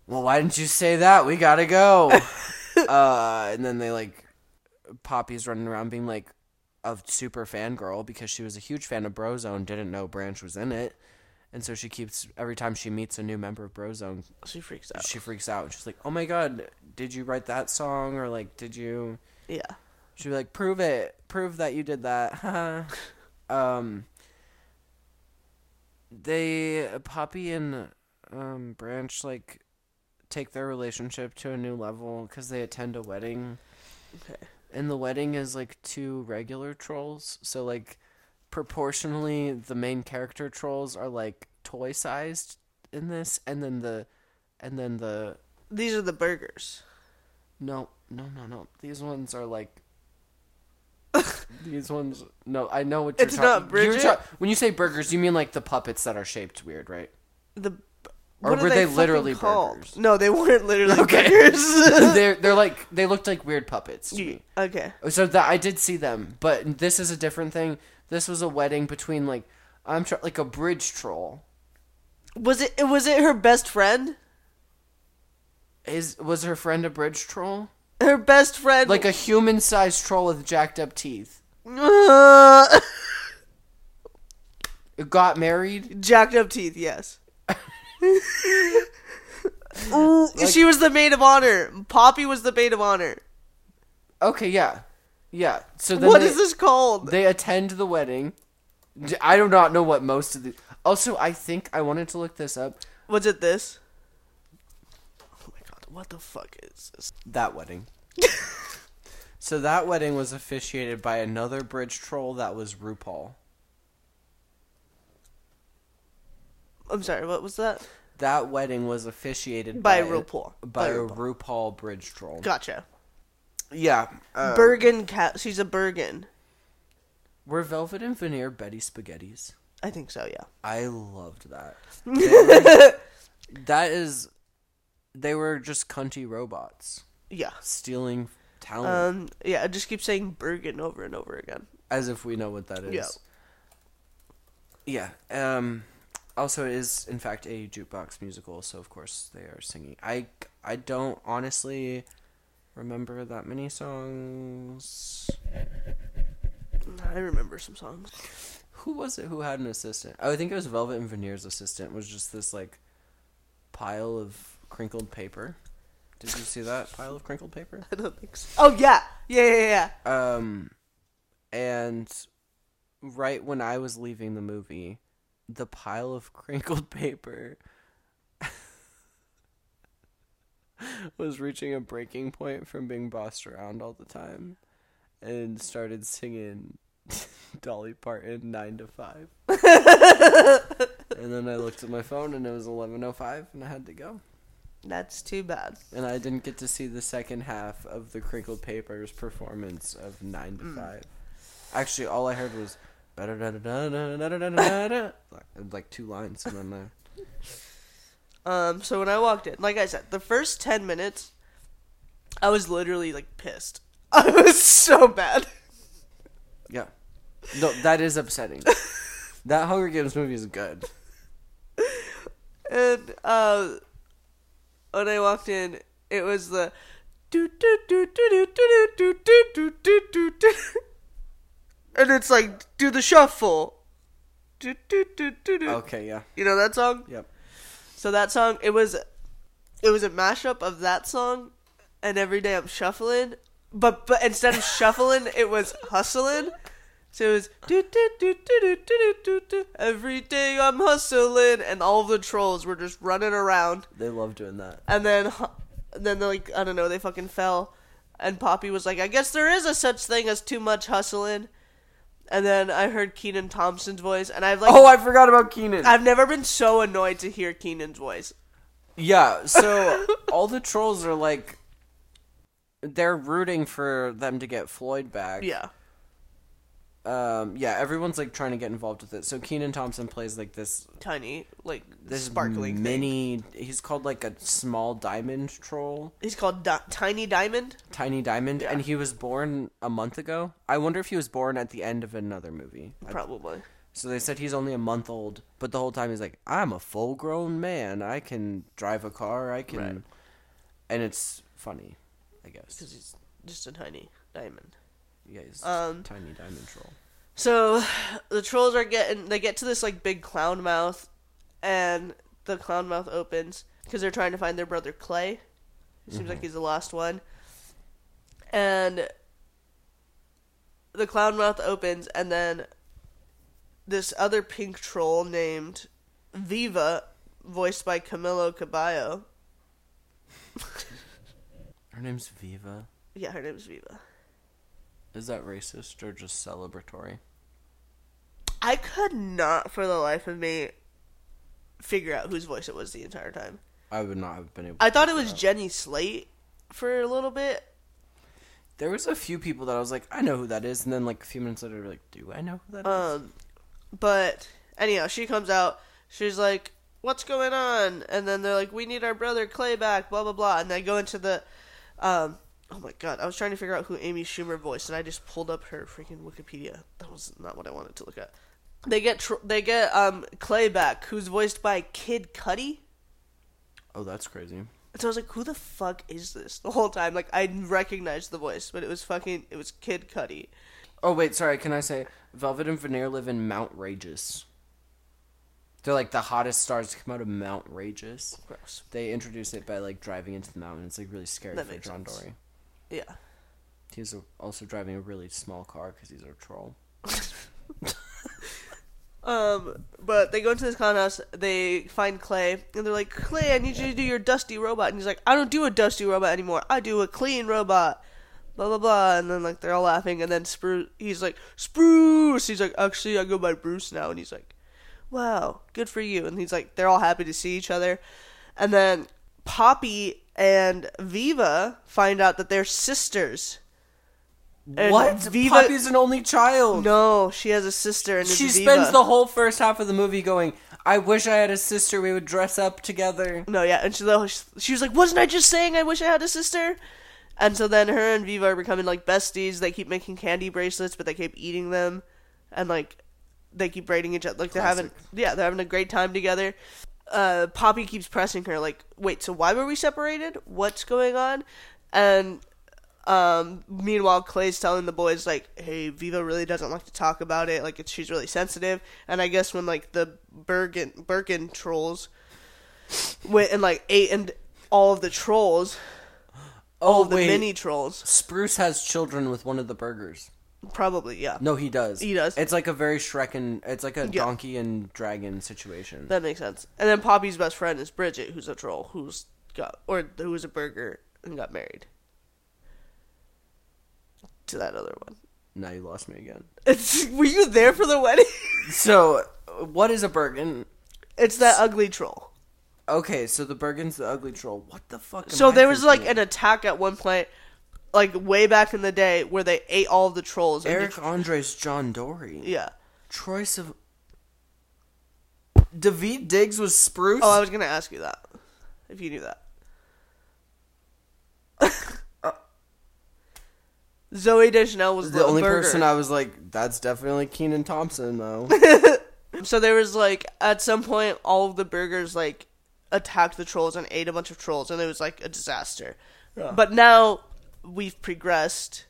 well why didn't you say that? We gotta go. [laughs] uh, and then they like Poppy's running around being like a super fangirl because she was a huge fan of Brozone, didn't know Branch was in it. And so she keeps every time she meets a new member of Brozone, She freaks out. she freaks out. She's like, "Oh my god, did you write that song?" Or like, "Did you?" yeah. She'd be like, "Prove it, prove that you did that." [laughs] um, they Poppy and um Branch like take their relationship to a new level because they attend a wedding Okay. and the wedding is like two regular trolls so like proportionally the main character trolls are like toy sized in this and then the and then the These are the burgers. no no no no these ones are like these ones no i know what you're It's talking not Bridget? when you say burgers you mean like the puppets that are shaped weird right The. Or what were they fucking literally called? burgers? No, they weren't literally [laughs] Okay. burgers. [laughs] they're [laughs] they're like they looked like weird puppets okay. So that I did see them, but this is a different thing. This was a wedding between like I'm tr- like a bridge troll. Was it? Was it her best friend? Is was her friend a bridge troll? Her best friend. Like a human-sized troll with jacked up teeth. Uh, [laughs] got married. jacked up teeth. Yes. [laughs] Ooh, she was the maid of honor. Poppy was the maid of honor. Okay, yeah, yeah. So then What they, is this called? They attend the wedding. I do not know what most of the. Also, I think I wanted to look this up. Was it this? Oh my god! What the fuck is this? That wedding. [laughs] so that wedding was officiated by another bridge troll that was RuPaul. I'm sorry, what was that? That wedding was officiated By by, RuPaul. By, By a RuPaul. RuPaul bridge troll. Gotcha. Yeah. Uh, Bergen cat. She's a Bergen. were Velvet and Veneer Betty Spaghettis? I think so. Yeah. I loved that. Were- [laughs] that is, they were just cunty robots Yeah. stealing talent, Um. Yeah. I just keep saying Bergen over and over again. as if we know what that is. Yeah. Yeah. Um. Also, it is in fact a jukebox musical, so of course they are singing. I I don't honestly remember that many songs. I remember some songs. Who was it who had an assistant? Oh, I think it was Velvet and Veneer's assistant. Was just this like pile of crinkled paper. Did you see that pile of crinkled paper? [laughs] I don't think so. Oh yeah. Yeah. Yeah. Yeah. Um, and right when I was leaving the movie, the pile of crinkled paper [laughs] was reaching a breaking point from being bossed around all the time and started singing [laughs] Dolly Parton 9 to 5. and then I looked at my phone and it was 11:05 and I had to go. That's too bad. And I didn't get to see the second half of the Crinkled Papers performance of 9 to mm. 5. Actually, all I heard was like two lines and then there. Um, so when I walked in, like I said, the first 10 minutes, I was literally like pissed. I was so bad. Yeah. No, that is upsetting. that Hunger Games movie is good. And uh, when I walked in, it was the do do do do do do do do do do do and it's like do the shuffle. Do do do do do. Okay, yeah. You know that song? Yep. So that song, it was, it was a mashup of that song, and every day I'm shuffling, but but instead of shuffling, it was hustling. So it was do do do do do do do do every day I'm hustling, and all the trolls were just running around. They love doing that. And then, then they like I don't know, they fucking fell, and Poppy was like, I guess there is a such thing as too much hustling. And then I heard Kenan Thompson's voice, and I've like oh, I forgot about Kenan. I've never been so annoyed to hear Kenan's voice. Yeah, so [laughs] all the trolls are like, they're rooting for them to get Floyd back. Yeah um yeah, everyone's like trying to get involved with it. So Kenan Thompson plays like this Tiny, like this sparkling thing. mini he's called like a small diamond troll, He's called Di- Tiny Diamond. tiny diamond Yeah. and he was born a month ago. I wonder if he was born at the end of another movie. Probably. So they said he's only a month old, but the whole time he's like, "I'm a full-grown man. I can drive a car. I can," Right. and it's funny, I guess. Because he's just a tiny diamond. Yeah, he's Um, tiny diamond troll. So the trolls are getting. They get to this like big clown mouth, and the clown mouth opens because they're trying to find their brother Clay. It seems like he's the last one. And the clown mouth opens, and then this other pink troll named Viva, voiced by Camila Cabello. [laughs] Her name's Viva. Yeah, her name's Viva. Is that racist or just celebratory? I could not, for the life of me, figure out whose voice it was the entire time. I would not have been able. I thought it was out. Jenny Slate for a little bit. There was a few people that I was like, I know who that is, and then like a few minutes later, like, do I know who that is? Um, but anyhow, she comes out. She's like, "What's going on?" And then they're like, "We need our brother Clay back." Blah blah blah. And they go into the, um, oh my god, I was trying to figure out who Amy Schumer voiced, and I just pulled up her freaking Wikipedia. That was not what I wanted to look at. They get tr- they get um Clay back, who's voiced by Kid Cudi. oh, that's crazy. And so I was like, "Who the fuck is this?" The whole time, like I recognized the voice, but it was fucking it was Kid Cudi. Oh wait, sorry. Can I say Velvet and Veneer live in Mount Rageous? They're like the hottest stars to come out of Mount Rageous. Gross. They introduce it by like driving into the mountain. It's like really scary That for John sense. Dory. Yeah. He's also driving a really small car because he's a troll. [laughs] Um, but they go into this clown house. They find Clay, and they're like, "Clay, I need you to do your dusty robot." And he's like, "I don't do a dusty robot anymore. I do a clean robot." Blah blah blah. And then like they're all laughing, and then Spruce, he's like, "Spruce." He's like, "Actually, I go by Bruce now." And he's like, "Wow, good for you." And he's like, they're all happy to see each other. And then Poppy and Viva find out that they're sisters. And what? Viva- Poppy's an only child. No, she has a sister, and She spends the whole first half of the movie going, I wish I had a sister. We would dress up together. No, yeah, and she, she was like, "Wasn't I just saying I wish I had a sister?" And so then her and Viva are becoming like besties. They keep making candy bracelets, but they keep eating them, and like they keep braiding each other. Like they're having, yeah, they're having a great time together. Uh, Poppy keeps pressing her, like, "Wait, so why were we separated? What's going on?" And um, meanwhile, Clay's telling the boys like, "Hey, Viva really doesn't like to talk about it. Like, it's, she's really sensitive." And I guess when like the Bergen Birkin trolls went and like ate and all of the trolls, all Oh, of the wait. mini trolls, Spruce has children with one of the burgers. Probably yeah. No, he does. He does. It's like a very Shrek and it's like a Yeah. donkey and dragon situation. That makes sense. And then Poppy's best friend is Bridget, who's a troll, who's got or who was a burger and got married to that other one. now you lost me again. It's, [laughs] were you there for the wedding? [laughs] So, what is a Bergen? it's that ugly troll. Okay, so the Bergen's the ugly troll. What the fuck? am So I there was like thinking an attack at one point, like way back in the day, where they ate all of the trolls. of? and Eric the- Andre's John Dory. yeah. Troye Sav- David Diggs was Spruce. Oh, I was gonna ask you that, if you knew that. Uh, [laughs] Zooey Deschanel was the the only burger. person I was like, that's definitely Kenan Thompson though. [laughs] So there was like at some point all of the burgers like attacked the trolls and ate a bunch of trolls and it was like a disaster. But now we've progressed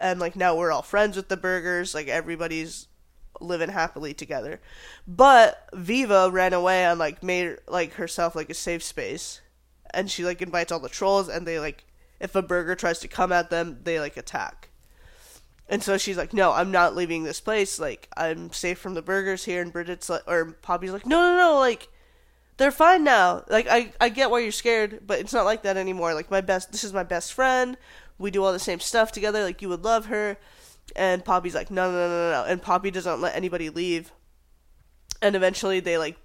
and like now we're all friends with the burgers, like everybody's living happily together. But Viva ran away and like made like herself like a safe space. And she like invites all the trolls and they like if a burger tries to come at them, they like attack. And so she's like, "No, I'm not leaving this place. Like, I'm safe from the burgers here." And Bridget's like, or Poppy's like, "No, no, no. Like, they're fine now. Like, I, I get why you're scared, but it's not like that anymore. Like, my best, this is my best friend. We do all the same stuff together. Like, you would love her." And Poppy's like, "No, no, no, no, no." And Poppy doesn't let anybody leave. And eventually, they like,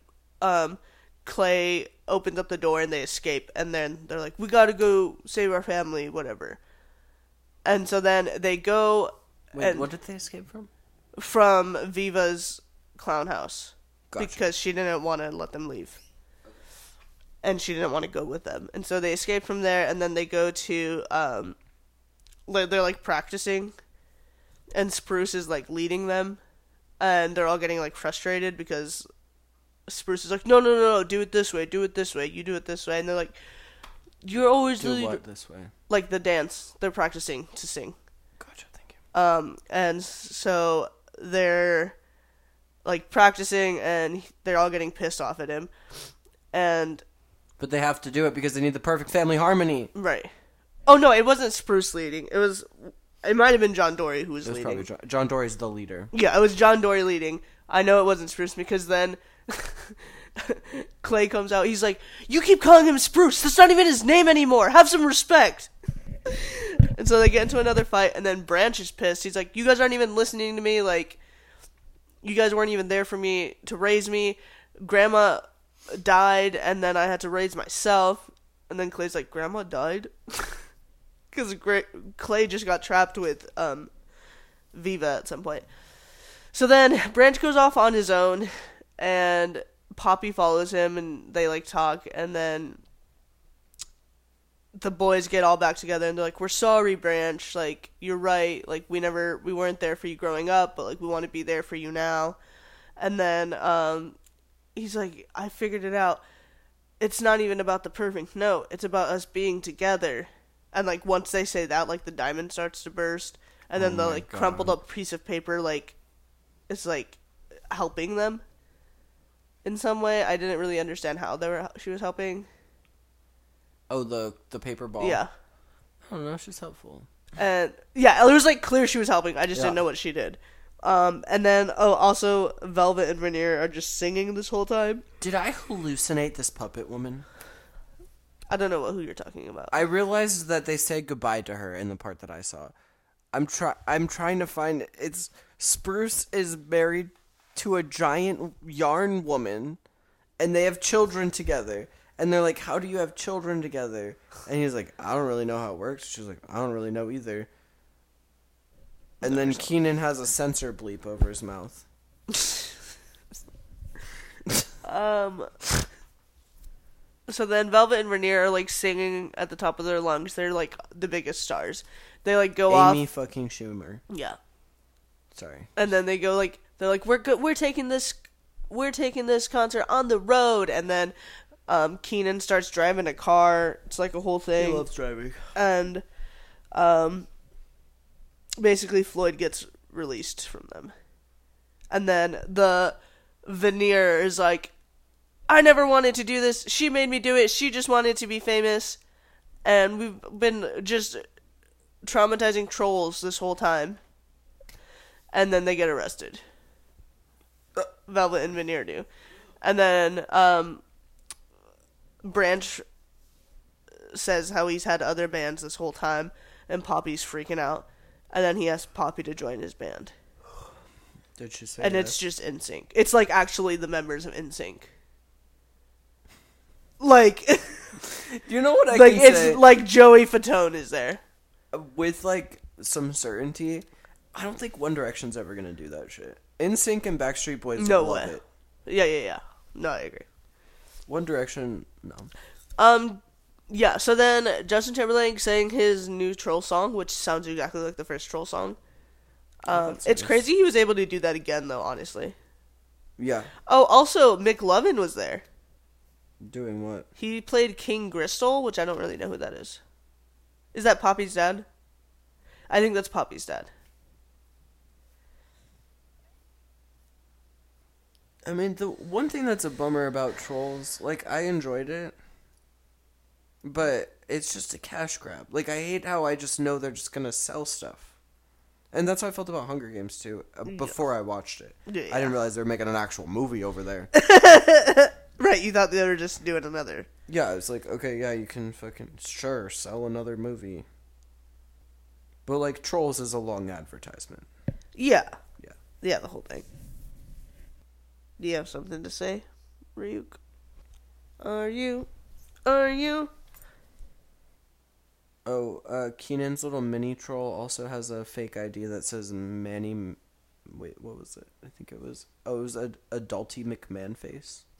um, Clay opens up the door and they escape. And then they're like, "We gotta go save our family, whatever." And so then they go Wait, and what did they escape from? from Viva's clown house Gotcha. because she didn't want to let them leave. And she didn't want to go with them. And so they escape from there and then they go to um they're like practicing and Spruce is like leading them and they're all getting like frustrated because Spruce is like, "No, no, no, no, do it this way. Do it this way. You do it this way." And they're like, "You're always Do what this way? like the dance. They're practicing to sing. Gotcha, thank you. Um, and so they're like practicing, and they're all getting pissed off at him. And But they have to do it because they need the perfect family harmony. right. Oh no, it wasn't Spruce leading. It was. It might have been John Dory who was It was leading. probably John, John Dory's the leader. Yeah, it was John Dory leading. I know it wasn't Spruce because then [laughs] Clay comes out. He's like, "You keep calling him Spruce. That's not even his name anymore. Have some respect." [laughs] and so they get into another fight, and then Branch is pissed. He's like, "You guys aren't even listening to me. Like, you guys weren't even there for me to raise me. Grandma died, and then I had to raise myself." And then Clay's like, "Grandma died." [laughs] Because Clay just got trapped with um, Viva at some point. So then Branch goes off on his own, and Poppy follows him, and they like talk, and then the boys get all back together, and they're like, "We're sorry, Branch. Like you're right. Like we never, we weren't there for you growing up, but like we want to be there for you now." And then um, he's like, "I figured it out. It's not even about the perfect note. It's about us being together." And like once they say that, like the diamond starts to burst, and then Oh the my like crumpled up piece of paper like is like helping them in some way. I didn't really understand how they were she was helping. Oh, the the paper ball. Yeah. I don't know. She's helpful. And yeah, it was like clear she was helping. I just Yeah. didn't know what she did. Um, and then oh, also Velvet and Veneer are just singing this whole time. Did I hallucinate this puppet woman? I don't know what, who you're talking about. I realized that they said goodbye to her in the part that I saw. I'm try I'm trying to find it's Spruce is married to a giant yarn woman and they have children together. And they're like, How do you have children together? And he's like, I don't really know how it works. She's like, I don't really know either. And then Kenan has a censor bleep over his mouth. [laughs] Um. So then Velvet and Veneer are like singing at the top of their lungs. They're like the biggest stars. They like go Amy off. fucking Schumer. Yeah. Sorry. And then they go like they're like we're go- we're taking this we're taking this concert on the road and then um Kenan starts driving a car. It's like a whole thing. He loves driving. and um basically Floyd gets released from them. And then the veneer is like I never wanted to do this. She made me do it. She just wanted to be famous. And we've been just traumatizing trolls this whole time. And then they get arrested. Velvet and Veneer do. And then um Branch says how he's had other bands this whole time, and Poppy's freaking out. And then he asks Poppy to join his band, Did she say and that? it's just NSYNC. It's like actually the members of NSYNC. Like, Do you know what I like can it's say? like Joey Fatone is there. with like some certainty, I don't think One Direction's ever gonna do that shit. NSYNC and Backstreet Boys No love way. it. Yeah, yeah, yeah. No, I agree. One Direction, no. Um, yeah. So then Justin Timberlake sang his new Troll song, which sounds exactly like the first Troll song. Um, that's it's nice. crazy he was able to do that again, though. Honestly. Yeah, Oh, also McLovin was there. Doing what? He played King Gristle, which I don't really know who that is. Is that Poppy's dad? I think that's Poppy's dad. I mean, the one thing that's a bummer about Trolls, like I enjoyed it, but it's just a cash grab. Like I hate how I just know they're just gonna sell stuff. And that's how I felt about Hunger Games too. Uh, before I watched it, Yeah. I didn't realize they were making an actual movie over there. [laughs] Right, you thought they were just doing another. Yeah, it's like, okay, yeah, you can fucking sure sell another movie. But like Trolls is a long advertisement. Yeah. Yeah. Yeah, the whole thing. Do you have something to say, Ryuk? Are you? Are you? Oh, uh Kenan's little mini troll also has a fake ID that says Manny Wait, what was it? I think it was Oh, it was a adulty McMahon face. [laughs]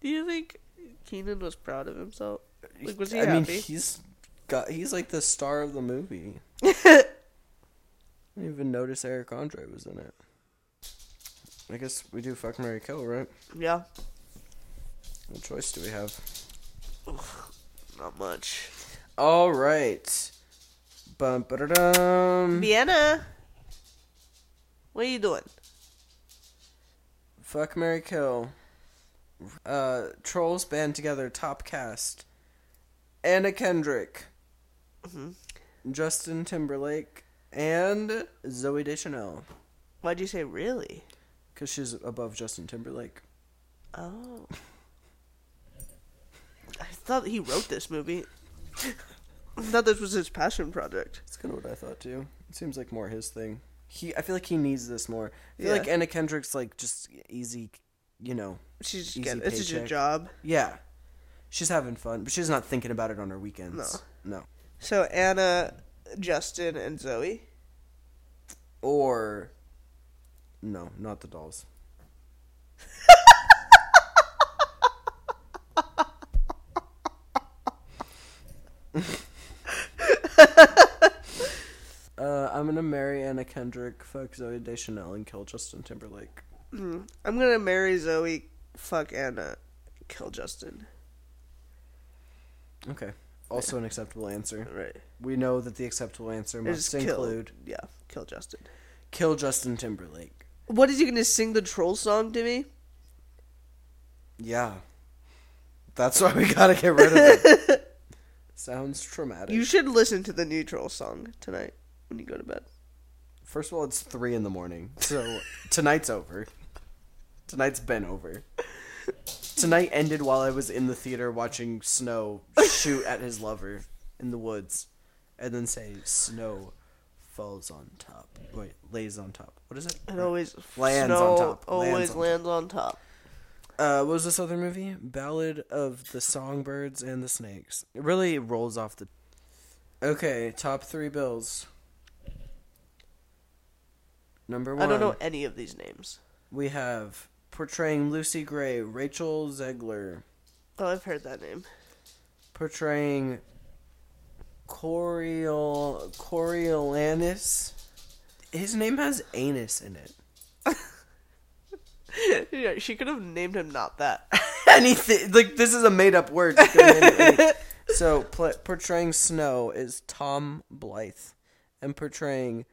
Do you think Kenan was proud of himself? Like, was he I mean, happy? he's got he's like the star of the movie. [laughs] I didn't even notice Eric Andre was in it. I guess we do fuck Mary Kill, right? yeah, What choice do we have? not much. All right. Bum ba-da-dum. Vienna, what are you doing? Fuck Mary Kill. Uh, Trolls band together top cast. Anna Kendrick. Mhm. Justin Timberlake and Zooey Deschanel. Why'd you say really? Because she's above Justin Timberlake. Oh. I thought he wrote this movie. I thought this was his passion project. That's kind of what I thought too. It seems like more his thing. He, I feel like he needs this more. I feel Yeah. like Anna Kendrick's like just easy, you know. She's just Easy getting, it's just a paycheck. job. Yeah, she's having fun, but she's not thinking about it on her weekends. No. no. So Anna, Justin, and Zooey. Or, no, not the dolls. [laughs] uh, I'm gonna marry Anna Kendrick, fuck Zooey Deschanel, and kill Justin Timberlake. Mm. I'm gonna marry Zooey, fuck Anna, kill Justin. Okay. Also an acceptable answer. Right. We know that the acceptable answer must Just kill- include yeah, kill Justin. kill Justin Timberlake. What is he gonna sing the troll song to me? Yeah. That's why we gotta get rid of it. [laughs] Sounds traumatic. You should listen to the new troll song tonight. when you go to bed? First of all, it's three in the morning, so tonight's over. Tonight's been over. Tonight ended while I was in the theater watching Snow shoot at his lover in the woods, and then say Snow falls on top. Wait, lays on top. What is it? It always Lands snow on top. Always Lands lands on on, top. Uh, what was this other movie? Ballad of the Songbirds and the Snakes. It really rolls off the. Okay, top three bills. Number one. I don't know any of these names. We have portraying Lucy Gray, Rachel Zegler, Oh, I've heard that name. portraying Coriol Coriolanus. His name has anus in it. [laughs] yeah, she could have named him not that. [laughs] Anything like this is a made up word. You could've named it any- [laughs] so pl- portraying Snow is Tom Blyth, and portraying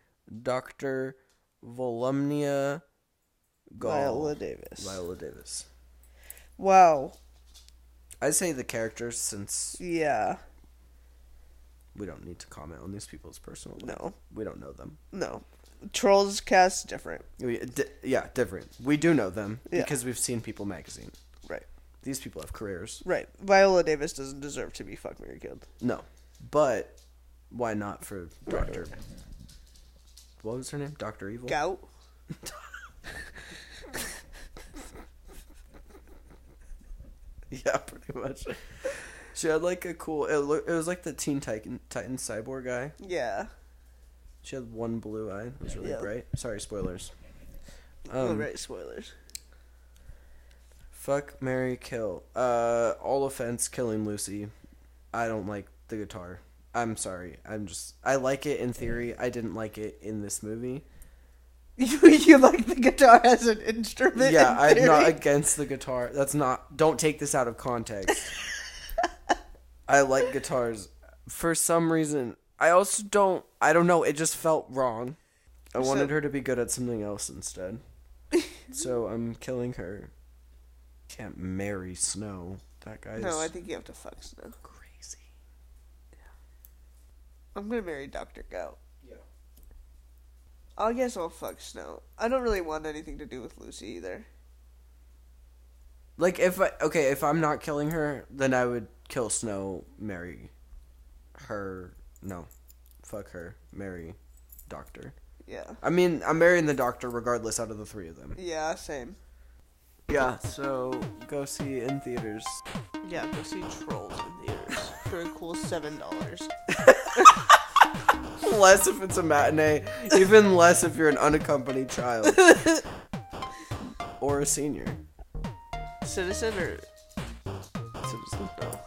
Doctor Volumnia Viola Davis. Viola Davis. Wow. I say the characters since Yeah. we don't need to comment on these people's personal. life. No. we don't know them. No. Trolls cast different. We, di- yeah, different. We do know them Yeah. because we've seen People magazine. Right. These people have careers. Right. Viola Davis doesn't deserve to be fuck Mary killed. No, but why not for Doctor? What was her name? Doctor Evil. Gaul. [laughs] [laughs] Yeah, pretty much. She had like a cool. It, loo- it was like the Teen Titan Titan cyborg guy. Yeah. She had one blue eye. It was really Yeah. bright. Sorry, spoilers. oh, Um, right. Spoilers. Fuck Mary Kill. Uh all offense killing Lucy. I don't like the guitar. I'm sorry. I'm just I like it in theory. I didn't like it in this movie. You, you like the guitar as an instrument? Yeah, in I'm not against the guitar. That's not don't take this out of context. [laughs] I like guitars. For some reason, I also don't I don't know, it just felt wrong. I So- wanted her to be good at something else instead. [laughs] so I'm killing her. Can't marry Snow. That guy's No, I think you have to fuck Snow. crazy. Yeah. I'm gonna marry Doctor Gaul. I guess I'll fuck Snow. I don't really want anything to do with Lucy either. Like if I okay, if I'm not killing her, then I would kill Snow, marry her. No, fuck her, marry Doctor. Yeah. I mean, I'm marrying the Doctor regardless out of the three of them. Yeah, same. Yeah, so go see in theaters. Yeah, go see Trolls in theaters [laughs] for a cool seven dollars. [laughs] less if it's a matinee. Even less if you're an unaccompanied child [laughs] or a senior. Citizen or citizen?